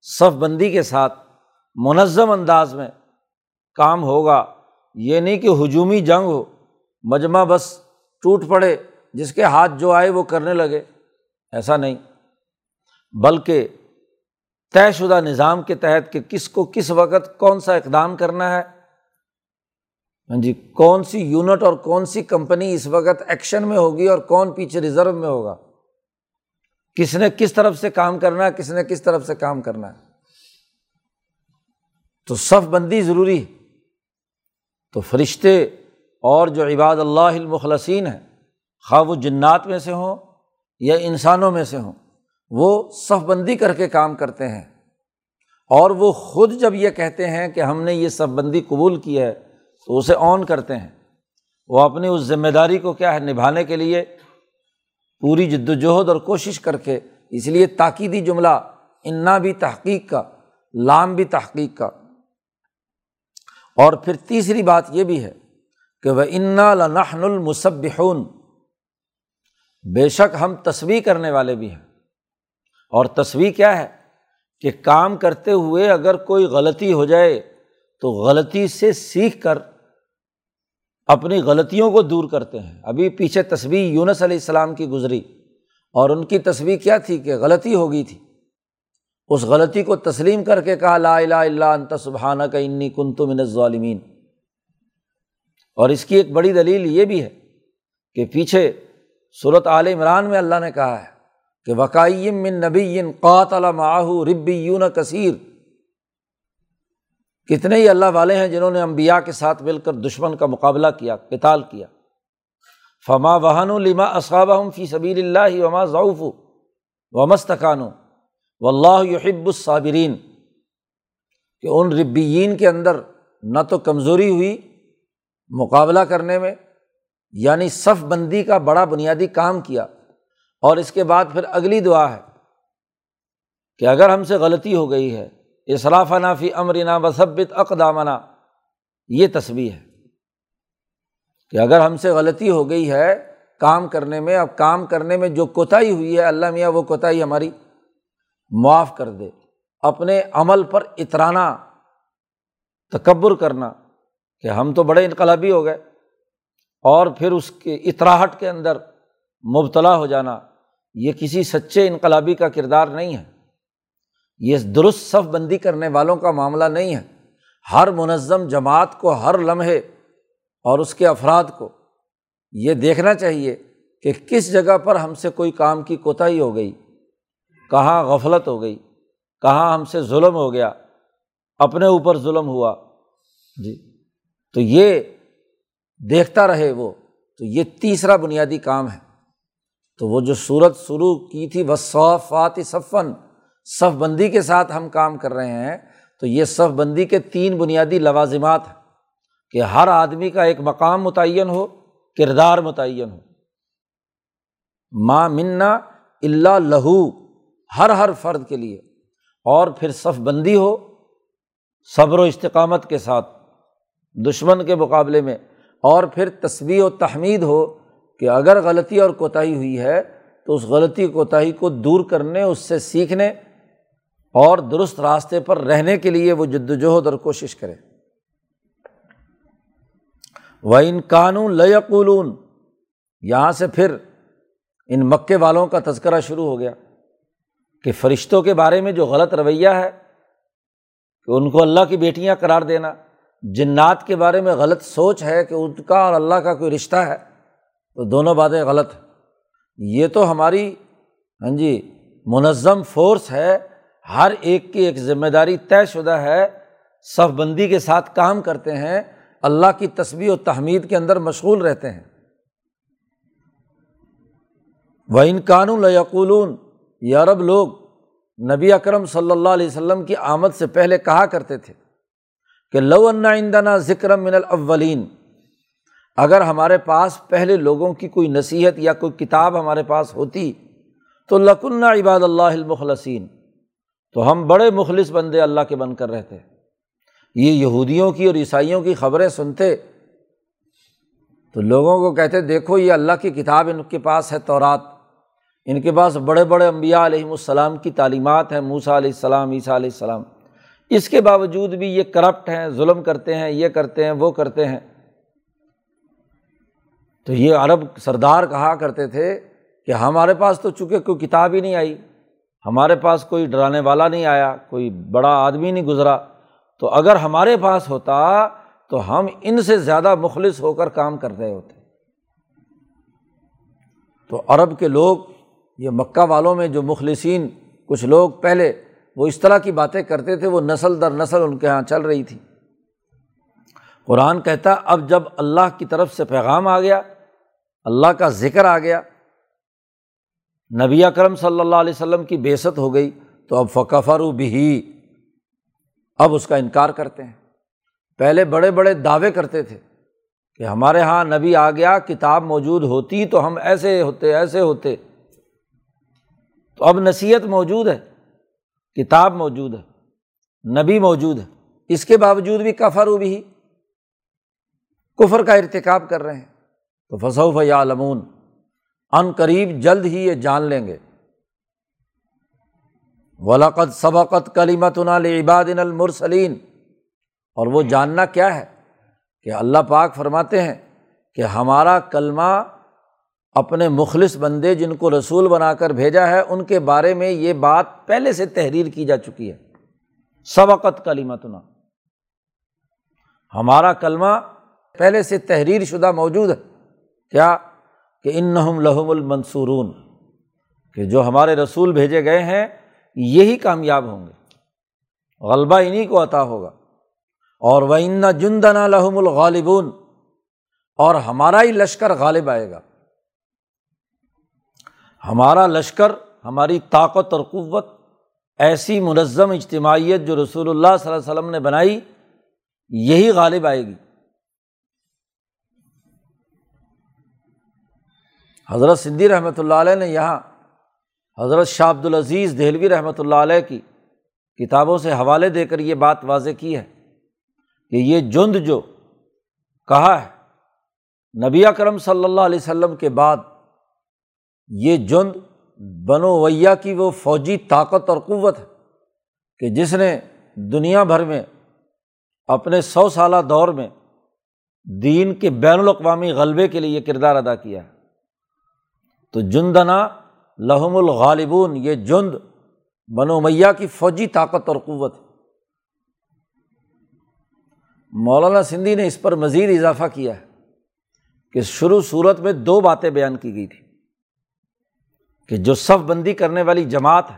صف بندی کے ساتھ منظم انداز میں کام ہوگا۔ یہ نہیں کہ ہجومی جنگ ہو، مجمع بس ٹوٹ پڑے، جس کے ہاتھ جو آئے وہ کرنے لگے۔ ایسا نہیں۔ بلکہ طے شدہ نظام کے تحت کہ کس کو کس وقت کون سا اقدام کرنا ہے۔ ہاں جی کون سی یونٹ اور کون سی کمپنی اس وقت ایکشن میں ہوگی اور کون پیچھے ریزرو میں ہوگا۔ کس نے کس طرف سے کام کرنا ہے، کس نے کس طرف سے کام کرنا ہے۔ تو صف بندی ضروری ہے۔ تو فرشتے اور جو عباد اللہ المخلصین ہیں، خواہ وہ جنات میں سے ہوں یا انسانوں میں سے ہوں وہ صف بندی کر کے کام کرتے ہیں۔ اور وہ خود جب یہ کہتے ہیں کہ ہم نے یہ صف بندی قبول کی ہے، تو اسے آن کرتے ہیں۔ وہ اپنی اس ذمہ داری کو کیا ہے، نبھانے کے لیے پوری جد وجہد اور کوشش کر کے، اس لیے تاکیدی جملہ انا بھی تحقیق کا، لام بھی تحقیق کا۔ اور پھر تیسری بات یہ بھی ہے کہ وہ انا لنحن المصبحون بے شک ہم تصویر کرنے والے بھی ہیں۔ اور تصویر کیا ہے کہ کام کرتے ہوئے اگر کوئی غلطی ہو جائے تو غلطی سے سیکھ کر اپنی غلطیوں کو دور کرتے ہیں۔ ابھی پیچھے تصویر یونس علیہ السلام کی گزری اور ان کی تصویر کیا تھی کہ غلطی ہو گئی تھی۔ اس غلطی کو تسلیم کر کے کہا، لا الہ الا انت سبحانہ کا انی کن تو من ظالمین اور اس کی ایک بڑی دلیل یہ بھی ہے کہ پیچھے صورت عال عمران میں اللہ نے کہا ہے کہ وقائم من نبی قات معاہو ربی یون کثیر۔ کتنے ہی اللہ والے ہیں جنہوں نے امبیا کے ساتھ مل کر دشمن کا مقابلہ کیا کتال کیا۔ فما وحن الما اصحاب فی سبیل اللہ وما ضعف و مستقان و اللہ یحب الصابرین۔ کہ ان ربیین کے اندر نہ تو کمزوری ہوئی مقابلہ کرنے میں یعنی صف بندی کا بڑا بنیادی کام کیا۔ اور اس کے بعد پھر اگلی دعا ہے کہ اگر ہم سے غلطی ہو گئی ہے اصراف نافی امرنا بصبت اقدامنا، یہ تصویر ہے کہ اگر ہم سے غلطی ہو گئی ہے کام کرنے میں، اب کام کرنے میں جو کوتاہی ہوئی ہے، اللہ میاں وہ کوتاہی ہماری معاف کر دے۔ اپنے عمل پر اترانا، تکبر کرنا کہ ہم تو بڑے انقلابی ہو گئے اور پھر اس کے اطراہٹ کے اندر مبتلا ہو جانا۔ یہ کسی سچے انقلابی کا کردار نہیں ہے۔ یہ درست صف بندی کرنے والوں کا معاملہ نہیں ہے۔ ہر منظم جماعت کو، ہر لمحے اور اس کے افراد کو یہ دیکھنا چاہیے کہ کس جگہ پر ہم سے کوئی کام کی کوتاہی ہو گئی، کہاں غفلت ہو گئی، کہاں ہم سے ظلم ہو گیا، اپنے اوپر ظلم ہوا۔ جی تو یہ دیکھتا رہے وہ۔ تو یہ تیسرا بنیادی کام ہے۔ تو وہ جو صورت شروع کی تھی وہ صوفات صفن صف بندی کے ساتھ ہم کام کر رہے ہیں، تو یہ صف بندی کے تین بنیادی لوازمات ہیں کہ ہر آدمی کا ایک مقام متعین ہو، کردار متعین ہو۔ ماں منا اللہ لہو ہر ہر فرد کے لیے۔ اور پھر صف بندی ہو، صبر و استقامت کے ساتھ، دشمن کے مقابلے میں۔ اور پھر تصویر و تحمید ہو کہ اگر غلطی اور کوتاہی ہوئی ہے تو اس غلطی کوتاہی کو دور کرنے، اس سے سیکھنے اور درست راستے پر رہنے کے لیے وہ جد وجہد اور کوشش کرے۔ و ان قانون لیقولون یہاں سے پھر ان مکے والوں کا تذکرہ شروع ہو گیا کہ فرشتوں کے بارے میں جو غلط رویہ ہے کہ ان کو اللہ کی بیٹیاں قرار دینا، جنات کے بارے میں غلط سوچ ہے کہ ان کا اور اللہ کا کوئی رشتہ ہے۔ تو دونوں باتیں غلط ہیں۔ یہ تو ہماری ہاں جی منظم فورس ہے، ہر ایک کی ایک ذمہ داری طے شدہ ہے، صف بندی کے ساتھ کام کرتے ہیں، اللہ کی تصویر و تحمید کے اندر مشغول رہتے ہیں۔ وہ ان قانون یقولون یارب لوگ، نبی اکرم صلی اللہ علیہ وسلم کی آمد سے پہلے کہا کرتے تھے کہ لو انا ذکر من الاولین اگر ہمارے پاس پہلے لوگوں کی کوئی نصیحت یا کوئی کتاب ہمارے پاس ہوتی تو لکن عباد اللہ المخلصین، تو ہم بڑے مخلص بندے اللہ کے بن کر رہتے۔ یہ یہودیوں کی اور عیسائیوں کی خبریں سنتے۔ تو لوگوں کو کہتے، دیکھو یہ اللہ کی کتاب ان کے پاس ہے تورات۔ ان کے پاس بڑے بڑے امبیا علیہم السلام کی تعلیمات ہیں موسا علیہ السلام، عیسیٰ علیہ السلام۔ اس کے باوجود بھی یہ کرپٹ ہیں، ظلم کرتے ہیں، یہ کرتے ہیں، وہ کرتے ہیں۔ تو یہ عرب سردار کہا کرتے تھے کہ ہمارے پاس تو چونکہ کوئی کتاب ہی نہیں آئی، ہمارے پاس کوئی ڈرانے والا نہیں آیا، کوئی بڑا آدمی نہیں گزرا۔ تو اگر ہمارے پاس ہوتا تو ہم ان سے زیادہ مخلص ہو کر کام کر رہے ہوتے۔ تو عرب کے لوگ، یہ مکہ والوں میں جو مخلصین، کچھ لوگ پہلے وہ اس طرح کی باتیں کرتے تھے، وہ نسل در نسل ان کے یہاں چل رہی تھی۔ قرآن کہتا، اب جب اللہ کی طرف سے پیغام آ گیا اللہ کا ذکر آ گیا۔ نبی اکرم صلی اللہ علیہ وسلم کی بےست ہو گئی تو اب فقفر بھی اب اس کا انکار کرتے ہیں۔ پہلے بڑے بڑے دعوے کرتے تھے کہ ہمارے یہاں نبی آ گیا، کتاب موجود ہوتی تو ہم ایسے ہوتے ایسے ہوتے۔ تو اب نصیحت موجود ہے، کتاب موجود ہے، نبی موجود ہے۔ اس کے باوجود بھی کفر و بھی کفر کا ارتکاب کر رہے ہیں۔ تو فصوف یا لمون ان قریب جلد ہی یہ جان لیں گے۔ ولاقت سبقت کلیمت عباد المرسلین اور وہ جاننا کیا ہے؟ کہ اللہ پاک فرماتے ہیں کہ ہمارا کلمہ اپنے مخلص بندے جن کو رسول بنا کر بھیجا ہے، ان کے بارے میں یہ بات پہلے سے تحریر کی جا چکی ہے۔ سبقت کلیمتنا ہمارا کلمہ پہلے سے تحریر شدہ موجود ہے۔ کیا کہ ان لہم المنصورون، کہ جو ہمارے رسول بھیجے گئے ہیں، یہی کامیاب ہوں گے۔ غلبہ انہیں کو عطا ہوگا۔ اور وہ ان جندنا لحم الغالبون، اور ہمارا ہی لشکر غالب آئے گا۔ ہمارا لشکر، ہماری طاقت اور قوت، ایسی منظم اجتماعیت جو رسول اللہ صلی اللہ علیہ وسلم نے بنائی، یہی غالب آئے گی۔ حضرت صدی رحمۃ اللہ علیہ نے یہاں حضرت شاہ عبد العزیز دہلوی رحمۃ اللہ علیہ کی کتابوں سے حوالے دے کر یہ بات واضح کی ہے کہ یہ جند جو کہا ہے، نبی اکرم صلی اللہ علیہ وسلم کے بعد یہ جند بنو ویا کی وہ فوجی طاقت اور قوت ہے کہ جس نے دنیا بھر میں اپنے سو سالہ دور میں دین کے بین الاقوامی غلبے کے لیے یہ کردار ادا کیا ہے۔ تو جندنا لحم الغالبون، یہ جند بنو میاں کی فوجی طاقت اور قوت مولانا سندھی نے اس پر مزید اضافہ کیا ہے کہ شروع صورت میں دو باتیں بیان کی گئی تھی کہ جو صف بندی کرنے والی جماعت ہے،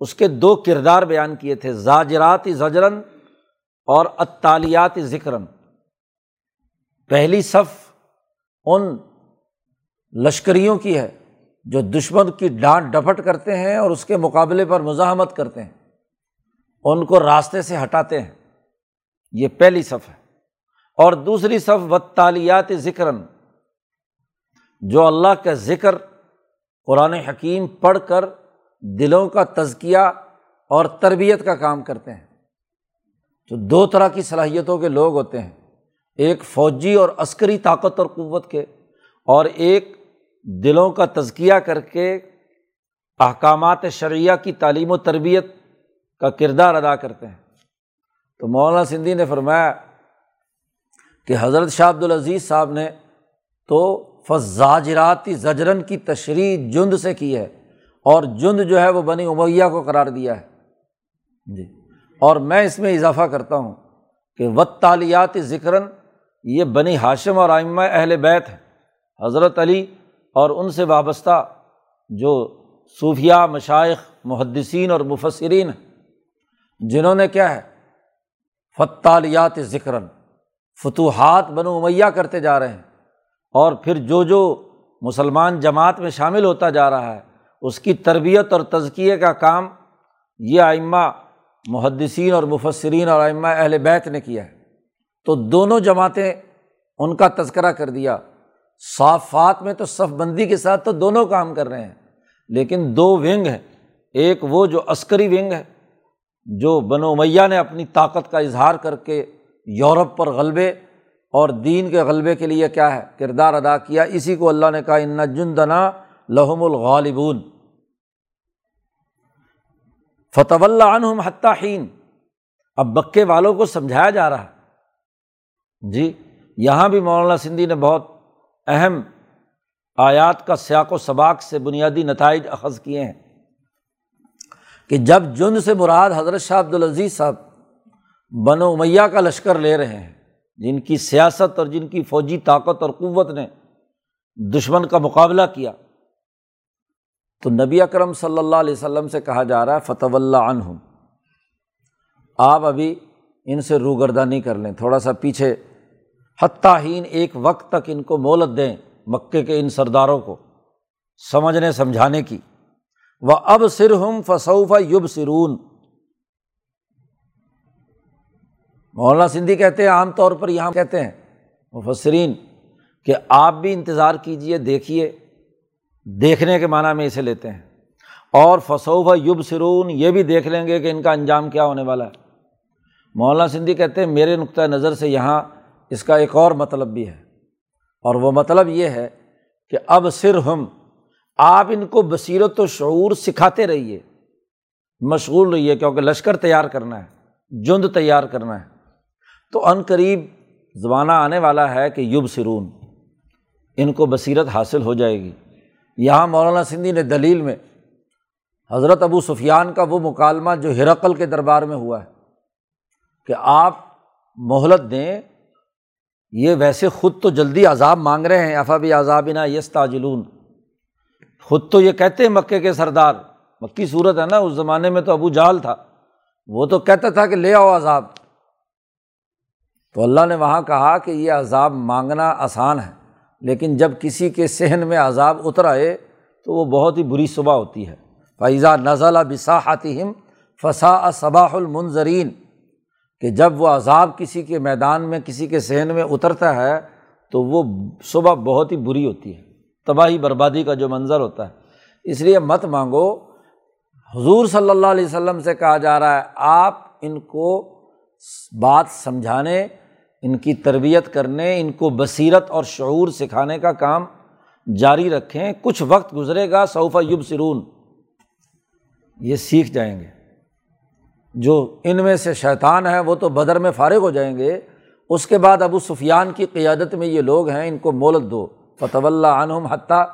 اس کے دو کردار بیان کیے تھے زاجرات زجرن اور اطالیات ذکرن۔ پہلی صف ان لشکریوں کی ہے، جو دشمن کی ڈانٹ ڈپٹ کرتے ہیں اور اس کے مقابلے پر مزاحمت کرتے ہیں۔ ان کو راستے سے ہٹاتے ہیں۔ یہ پہلی صف ہے۔ اور دوسری صف و تعلیات ذکر جو اللہ کا ذکر قرآن حکیم پڑھ کر دلوں کا تزکیہ اور تربیت کا کام کرتے ہیں۔ تو دو طرح کی صلاحیتوں کے لوگ ہوتے ہیں۔ ایک فوجی اور عسکری طاقت اور قوت کے، اور ایک دلوں کا تزکیہ کر کے احکامات شرعیہ کی تعلیم و تربیت کا کردار ادا کرتے ہیں۔ تو مولانا سندھی نے فرمایا کہ حضرت شاہ عبد العزیز صاحب نے تو فضاجراتی زجرن کی تشریح جند سے کی ہے اور جند جو ہے وہ بنی امیہ کو قرار دیا ہے۔ جی۔ اور میں اس میں اضافہ کرتا ہوں کہ وط تالیات ذکراً یہ بنی ہاشم اور آئمہ اہل بیت ہے حضرت علی اور ان سے وابستہ جو صوفیہ مشائق محدثین اور مفصرین ہیں، جنہوں نے کیا ہے؟ فتالیات ذکراً فتوحات بن امیہ کرتے جا رہے ہیں۔ اور پھر جو جو مسلمان جماعت میں شامل ہوتا جا رہا ہے، اس کی تربیت اور تزکیے کا کام یہ آئمہ محدثین اور مفصرین اور آئمہ اہل بیت نے کیا ہے۔ تو دونوں جماعتیں ان کا تذکرہ کر دیا۔ صافات میں تو صف بندی کے ساتھ تو دونوں کام کر رہے ہیں، لیکن دو ونگ ہیں۔ ایک وہ جو عسکری ونگ ہے، جو بنو میاں نے اپنی طاقت کا اظہار کر کے یورپ پر غلبے اور دین کے غلبے کے لیے کیا ہے، کردار ادا کیا، اسی کو اللہ نے کہا، ان جندنا لحم الغالبون فتح اللہ عنہم حتٰین اب بکے والوں کو سمجھایا جا رہا ہے۔ جی یہاں بھی مولانا سندھی نے بہت اہم آیات کا سیاق و سباق سے بنیادی نتائج اخذ کیے ہیں کہ جب جن سے مراد حضرت شاہ عبد العزیز صاحب بن میاں کا لشکر لے رہے ہیں، جن کی سیاست اور جن کی فوجی طاقت اور قوت نے دشمن کا مقابلہ کیا، تو نبی اکرم صلی اللہ علیہ وسلم سے کہا جا رہا ہے فتح اللہ عنہ آپ ابھی ان سے روگردانی کر لیں، تھوڑا سا پیچھے حتٰین ایک وقت تک ان کو مولت دیں مکے کے ان سرداروں کو، سمجھنے، سمجھانے کی۔ وہ اب سر ہم فصوفہ یوب سرون مولانا سندھی کہتے ہیں، عام طور پر یہاں کہتے ہیں مفسرین کہ آپ بھی انتظار کیجیے دیکھیے دیکھنے کے معنیٰ میں اسے لیتے ہیں۔ اور فصوفہ یوب سرون یہ بھی دیکھ لیں گے کہ ان کا انجام کیا ہونے والا ہے۔ مولانا سندھی کہتے ہیں، میرے نقطۂ نظر سے یہاں اس کا ایک اور مطلب بھی ہے۔ اور وہ مطلب یہ ہے کہ اب سر ہم آپ ان کو بصیرت و شعور سکھاتے رہیے۔ مشغول رہیے، کیونکہ لشکر تیار کرنا ہے، جند تیار کرنا ہے۔ تو عن قریب زمانہ آنے والا ہے کہ یوب سرون ان کو بصیرت حاصل ہو جائے گی۔ یہاں مولانا سندھی نے دلیل میں حضرت ابو سفیان کا وہ مکالمہ جو ہرقل کے دربار میں ہوا ہے کہ آپ مہلت دیں یہ ویسے خود تو جلدی عذاب مانگ رہے ہیں، افا بھی عذاب نا یس تاجلون خود تو یہ کہتے ہیں مکے کے سردار۔ مکی صورت ہے نا، اس زمانے میں تو ابو جال تھا۔ وہ تو کہتا تھا کہ لے آؤ عذاب۔ تو اللہ نے وہاں کہا کہ یہ عذاب مانگنا آسان ہے، لیکن جب کسی کے صحن میں عذاب اتر آئے تو وہ بہت ہی بری صبح ہوتی ہے۔ فیضا نزلہ بساحتی فسا صباح المنظرین کہ جب وہ عذاب کسی کے میدان میں، کسی کے صحن میں اترتا ہے، تو وہ صبح بہت ہی بری ہوتی ہے۔ تباہی، بربادی کا جو منظر ہوتا ہے۔ اس لیے مت مانگو۔ حضور صلی اللہ علیہ وسلم سے کہا جا رہا ہے، آپ ان کو بات سمجھانے، ان کی تربیت کرنے، ان کو بصیرت اور شعور سکھانے کا کام جاری رکھیں۔ کچھ وقت گزرے گا صوفہ یوب سرون یہ سیکھ جائیں گے۔ جو ان میں سے شیطان ہیں، وہ تو بدر میں فارغ ہو جائیں گے۔ اس کے بعد ابو سفیان کی قیادت میں یہ لوگ ہیں، ان کو مولت دو۔ فتح اللہ عنہم حتیٰ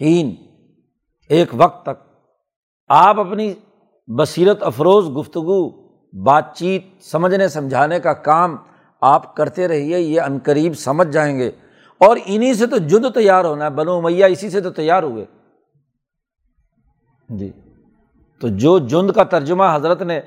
ہین ایک وقت تک۔ آپ اپنی بصیرت افروز، گفتگو، بات چیت، سمجھنے، سمجھانے کا کام آپ کرتے رہیے، یہ عنقریب سمجھ جائیں گے۔ اور انہیں سے تو جد تیار ہونا ہے، بنو میاں اسی سے تو تیار ہوئے۔ جی۔ تو جو جند کا ترجمہ حضرت نے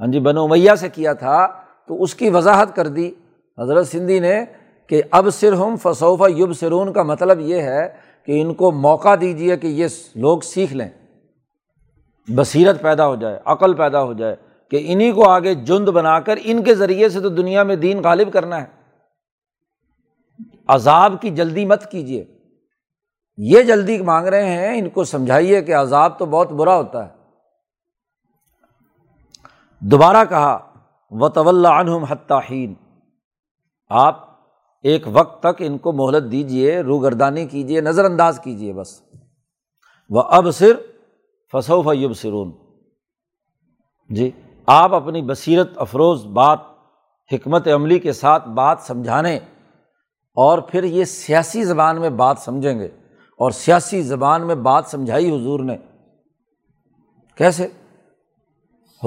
ہاں جی بنو میاں سے کیا تھا، تو اس کی وضاحت کر دی۔ حضرت سندھی نے کہ اب سر ہم فصوفہ یوب سرون کا مطلب یہ ہے کہ ان کو موقع دیجیے کہ یہ لوگ سیکھ لیں۔ بصیرت پیدا ہو جائے، عقل پیدا ہو جائے کہ انہیں کو آگے جند بنا کر ان کے ذریعے سے تو دنیا میں دین غالب کرنا ہے۔ عذاب کی جلدی مت کیجیے یہ جلدی مانگ رہے ہیں، ان کو سمجھائیے کہ عذاب تو بہت برا ہوتا ہے۔ دوبارہ کہا و طول عنہم حتین آپ ایک وقت تک ان کو مہلت دیجیے روگردانی کیجیے نظر انداز کیجیے بس۔ وہ اب صرف فصوف یب سرون جی آپ اپنی بصیرت، افروز، بات، حکمت عملی کے ساتھ بات سمجھانے اور پھر یہ سیاسی زبان میں بات سمجھیں گے۔ اور سیاسی زبان میں بات سمجھائی حضور نے۔ کیسے؟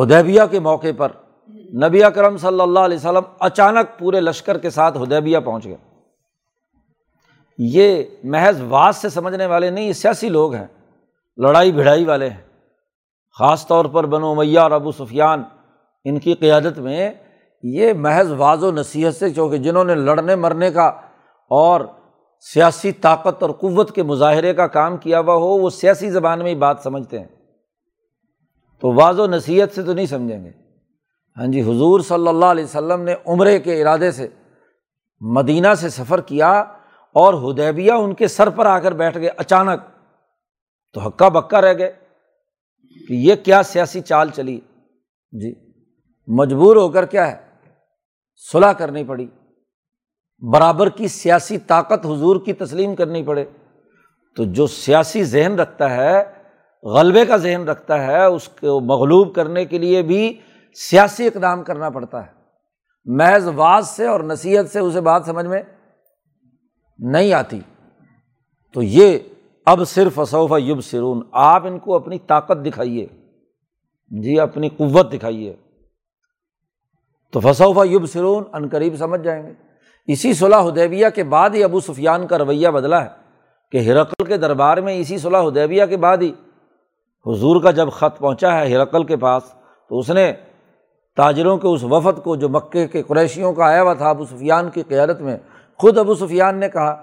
ہدیبیہ کے موقع پر نبی اکرم صلی اللہ علیہ وسلم اچانک پورے لشکر کے ساتھ ہدیبیہ پہنچ گئے۔ یہ محض واس سے سمجھنے والے نہیں، یہ سیاسی لوگ ہیں، لڑائی بھڑائی والے ہیں۔ خاص طور پر بنو میاں اور ابو سفیان، ان کی قیادت میں یہ محض واض و نصیحت سے، چونکہ جنہوں نے لڑنے مرنے کا اور سیاسی طاقت اور قوت کے مظاہرے کا کام کیا ہوا ہو، وہ سیاسی زبان میں ہی بات سمجھتے ہیں۔ تو واض و نصیحت سے تو نہیں سمجھیں گے۔ ہاں جی حضور صلی اللہ علیہ وسلم نے عمرے کے ارادے سے مدینہ سے سفر کیا اور ہدیبیہ ان کے سر پر آ کر بیٹھ گئے۔ اچانک تو ہکا بکا رہ گئے کہ یہ کیا سیاسی چال چلی۔ جی مجبور ہو کر کیا ہے؟ صلاح کرنی پڑی۔ برابر کی سیاسی طاقت حضور کی تسلیم کرنی پڑے۔ تو جو سیاسی ذہن رکھتا ہے، غلبے کا ذہن رکھتا ہے، اس کو مغلوب کرنے کے لیے بھی سیاسی اقدام کرنا پڑتا ہے۔ محض واز سے اور نصیحت سے اسے بات سمجھ میں نہیں آتی۔ تو یہ اب صرف اصوف یب سرون آپ ان کو اپنی طاقت دکھائیے۔ جی اپنی قوت دکھائیے۔ تو فصوفہ یب سرون ان قریب سمجھ جائیں گے۔ اسی صلاح حدیبیہ کے بعد ہی ابو سفیان کا رویہ بدلا ہے کہ ہرقل کے دربار میں اسی صلاح حدیبیہ کے بعد ہی حضور کا جب خط پہنچا ہے ہرقل کے پاس، تو اس نے تاجروں کے اس وفد کو جو مکے کے قریشیوں کا آیا ہوا تھا ابو سفیان کی قیادت میں، خود ابو سفیان نے کہا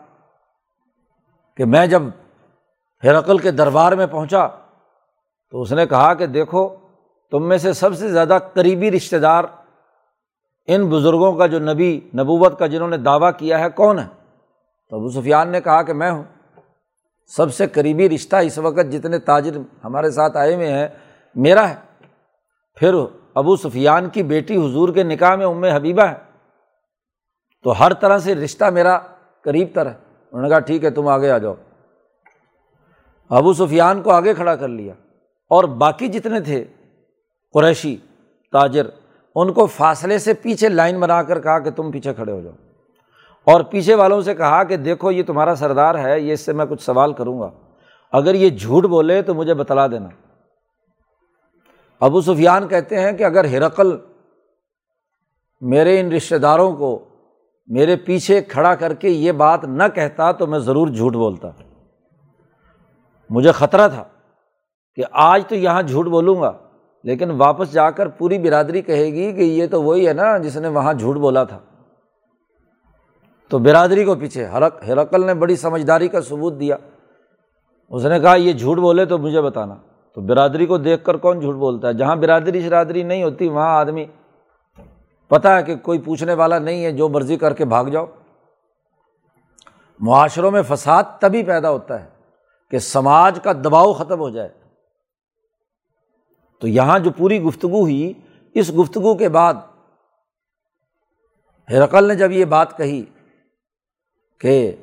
کہ میں جب ہرقل کے دربار میں پہنچا، تو اس نے کہا کہ دیکھو، تم میں سے سب سے زیادہ قریبی رشتے دار ان بزرگوں کا جو نبی نبوت کا جنہوں نے دعویٰ کیا ہے کون ہے؟ تو ابو سفیان نے کہا کہ میں ہوں۔ سب سے قریبی رشتہ اس وقت جتنے تاجر ہمارے ساتھ آئے ہوئے ہیں، میرا ہے۔ پھر ابو سفیان کی بیٹی حضور کے نکاح میں ام حبیبہ ہے۔ تو ہر طرح سے رشتہ میرا قریب تر ہے۔ انہوں نے کہا، ٹھیک ہے، تم آگے آ جاؤ۔ ابو سفیان کو آگے کھڑا کر لیا۔ اور باقی جتنے تھے، قریشی، تاجر ان کو فاصلے سے پیچھے لائن بنا کر کہا کہ تم پیچھے کھڑے ہو جاؤ۔ اور پیچھے والوں سے کہا کہ دیکھو یہ تمہارا سردار ہے، یہ اس سے میں کچھ سوال کروں گا۔ اگر یہ جھوٹ بولے تو مجھے بتلا دینا۔ ابو سفیان کہتے ہیں کہ اگر ہرقل میرے ان رشتے داروں کو میرے پیچھے کھڑا کر کے یہ بات نہ کہتا تو میں ضرور جھوٹ بولتا۔ مجھے خطرہ تھا کہ آج تو یہاں جھوٹ بولوں گا۔ لیکن واپس جا کر پوری برادری کہے گی کہ یہ تو وہی ہے نا جس نے وہاں جھوٹ بولا تھا۔ تو برادری کو پیچھے ہرق، ہرقل نے بڑی سمجھداری کا ثبوت دیا۔ اس نے کہا، یہ جھوٹ بولے تو مجھے بتانا۔ تو برادری کو دیکھ کر کون جھوٹ بولتا ہے؟ جہاں برادری شرادری نہیں ہوتی، وہاں آدمی پتہ ہے کہ کوئی پوچھنے والا نہیں ہے، جو مرضی کر کے بھاگ جاؤ۔ معاشروں میں فساد تبھی پیدا ہوتا ہے کہ سماج کا دباؤ ختم ہو جائے۔ تو یہاں جو پوری گفتگو ہوئی، اس گفتگو کے بعد ہرقل نے جب یہ بات کہی کہ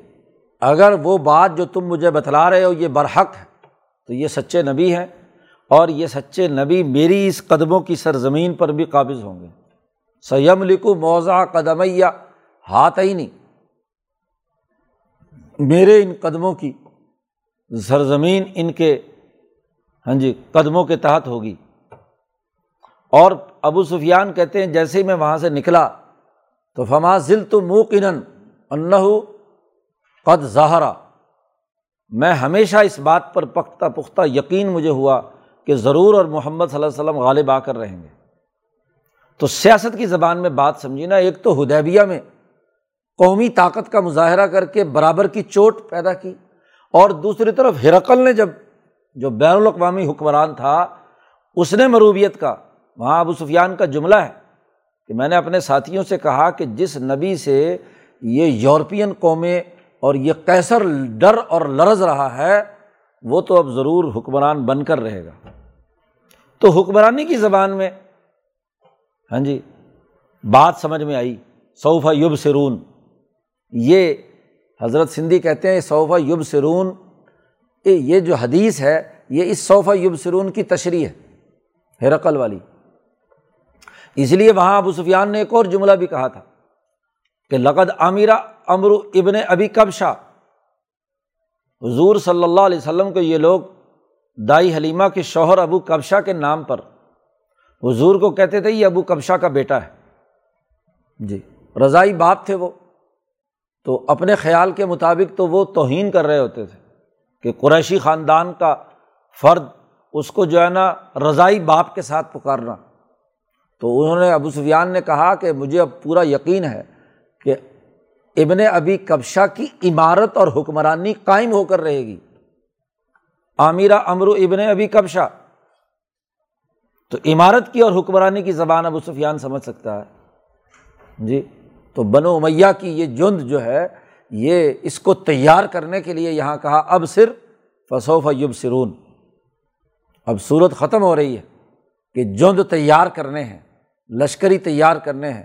اگر وہ بات جو تم مجھے بتلا رہے ہو یہ برحق ہے، تو یہ سچے نبی ہیں اور یہ سچے نبی میری اس قدموں کی سرزمین پر بھی قابض ہوں گے۔ سیم لکھو موضاء قدمیا ہاتھ ہی نہیں۔ میرے ان قدموں کی سرزمین ان کے ہاں جی قدموں کے تحت ہوگی۔ اور ابو سفیان کہتے ہیں جیسے ہی میں وہاں سے نکلا تو فما ذل تو موقن انہ قد ظاہرہ میں ہمیشہ اس بات پر پختہ پختہ یقین مجھے ہوا کہ ضرور اور محمد صلی اللہ علیہ وسلم غالب آ کر رہیں گے۔ تو سیاست کی زبان میں بات سمجھی نا، ایک تو ہدیبیہ میں قومی طاقت کا مظاہرہ کر کے برابر کی چوٹ پیدا کی اور دوسری طرف ہرقل نے جب، جو بین الاقوامی حکمران تھا، اس نے مروبیت کا وہاں ابو سفیان کا جملہ ہے کہ میں نے اپنے ساتھیوں سے کہا کہ جس نبی سے یہ یورپین قومیں اور یہ کیسر ڈر اور لرز رہا ہے، وہ تو اب ضرور حکمران بن کر رہے گا۔ تو حکمرانی کی زبان میں ہاں جی بات سمجھ میں آئی صوفہ یوب سرون یہ حضرت سندھی کہتے ہیں صوفہ یوب سرون یہ جو حدیث ہے، یہ اس صوفہ یوب سرون کی تشریح ہے، ہرقل والی۔ اس لیے وہاں ابو سفیان نے ایک اور جملہ بھی کہا تھا کہ لقد امیرا امرو ابن ابھی کبشا حضور صلی اللہ علیہ وسلم کو یہ لوگ دائی حلیمہ کے شوہر ابو کبشا کے نام پر۔ حضور کو کہتے تھے، یہ ابو کبشا کا بیٹا ہے۔ جی رضائی باپ تھے وہ۔ تو اپنے خیال کے مطابق تو وہ توہین کر رہے ہوتے تھے کہ قریشی خاندان کا فرد اس کو جو ہے نا رضائی باپ کے ساتھ پکارنا۔ تو انہوں نے ابو سفیان نے کہا کہ مجھے اب پورا یقین ہے کہ ابن ابی کبشا کی عمارت اور حکمرانی قائم ہو کر رہے گی۔ عامرہ امرو ابن ابی کبشا تو عمارت کی اور حکمرانی کی زبان ابو سفیان سمجھ سکتا ہے۔ جی تو بنو امیہ کی یہ جند جو ہے، یہ اس کو تیار کرنے کے لیے یہاں کہا، اب صرف فصوف یوب سرون اب صورت ختم ہو رہی ہے کہ جند تیار کرنے ہیں۔ لشکری تیار کرنے ہیں۔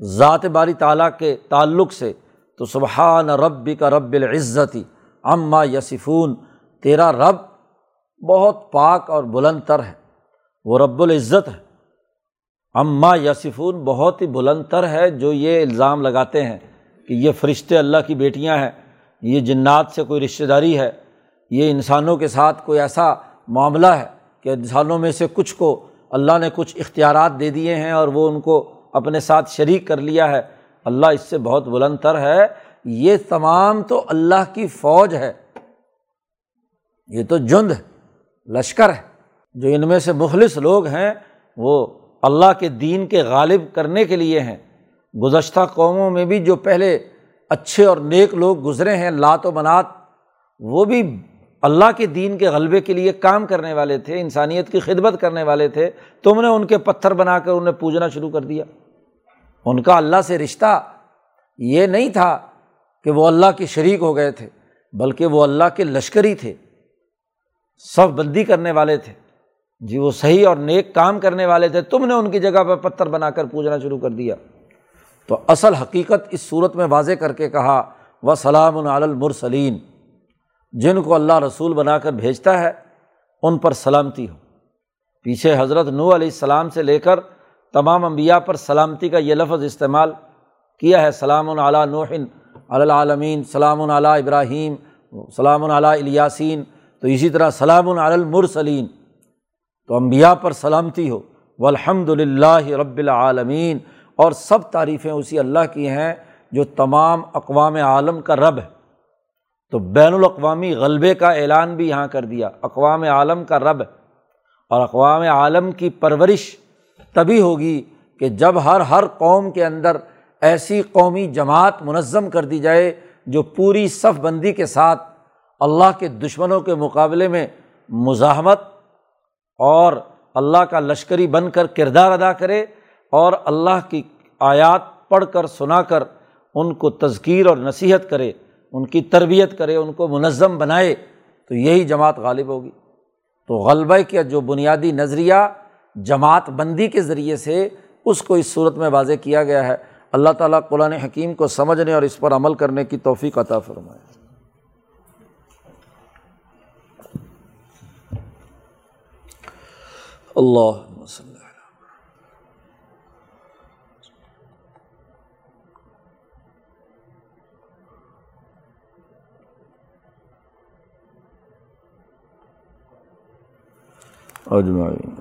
ذات باری تعالیٰ کے تعلق سے تو سبحان رب کا رب العزتی اماں یسفون تیرا رب بہت پاک اور بلند تر ہے۔ وہ رب العزت ہے۔ اماں یسفون بہت ہی بلند تر ہے جو یہ الزام لگاتے ہیں کہ یہ فرشتے اللہ کی بیٹیاں ہیں۔ یہ جنات سے کوئی رشتہ داری ہے۔ یہ انسانوں کے ساتھ کوئی ایسا معاملہ ہے کہ انسانوں میں سے کچھ کو اللہ نے کچھ اختیارات دے دیے ہیں اور وہ ان کو اپنے ساتھ شریک کر لیا ہے۔ اللہ اس سے بہت بلند تر ہے۔ یہ تمام تو اللہ کی فوج ہے۔ یہ تو جند ہے، لشکر ہے۔ جو ان میں سے مخلص لوگ ہیں، وہ اللہ کے دین کے غالب کرنے کے لیے ہیں۔ گزشتہ قوموں میں بھی جو پہلے اچھے اور نیک لوگ گزرے ہیں، لات و منات وہ بھی اللہ کے دین کے غلبے کے لیے کام کرنے والے تھے، انسانیت کی خدمت کرنے والے تھے، تم نے ان کے پتھر بنا کر انہیں پوجنا شروع کر دیا۔ ان کا اللہ سے رشتہ یہ نہیں تھا کہ وہ اللہ کے شریک ہو گئے تھے، بلکہ وہ اللہ کے لشکری تھے صف بندی کرنے والے تھے۔ جی وہ صحیح اور نیک کام کرنے والے تھے، تم نے ان کی جگہ پہ پتھر بنا کر پوجنا شروع کر دیا۔ تو اصل حقیقت اس صورت میں واضح کر کے کہا و سلام المرسلین جن کو اللہ رسول بنا کر بھیجتا ہے، ان پر سلامتی ہو۔ پیچھے حضرت نو علیہ السلام سے لے کر تمام انبیاء پر سلامتی کا یہ لفظ استعمال کیا ہے۔ سلام علیٰ نوحن العالمین، سلام علیٰ ابراہیم، سلام علیٰ الیاسین۔ تو اسی طرح سلام المرسلین۔ تو امبیا پر سلامتی ہو۔ و الحمد للہ رب العالمین۔ اور سب تعریفیں اسی اللہ کی ہیں جو تمام اقوام عالم کا رب ہے۔ تو بین الاقوامی غلبے کا اعلان بھی یہاں کر دیا۔ اقوام عالم کا رب اور اقوام عالم کی پرورش تبھی ہوگی کہ جب ہر ہر قوم کے اندر ایسی قومی جماعت منظم کر دی جائے جو پوری صف بندی کے ساتھ اللہ کے دشمنوں کے مقابلے میں مزاحمت اور اللہ کا لشکری بن کر کردار ادا کرے اور اللہ کی آیات پڑھ کر سنا کر ان کو تذکیر اور نصیحت کرے۔ ان کی تربیت کرے، ان کو منظم بنائے، تو یہی جماعت غالب ہوگی۔ تو غلبہ کا جو بنیادی نظریہ جماعت بندی کے ذریعے سے اس کو اس صورت میں واضح کیا گیا ہے۔ اللہ تعالیٰ قرآن حکیم کو سمجھنے اور اس پر عمل کرنے کی توفیق عطا فرمائے۔ اللہ اجمعین۔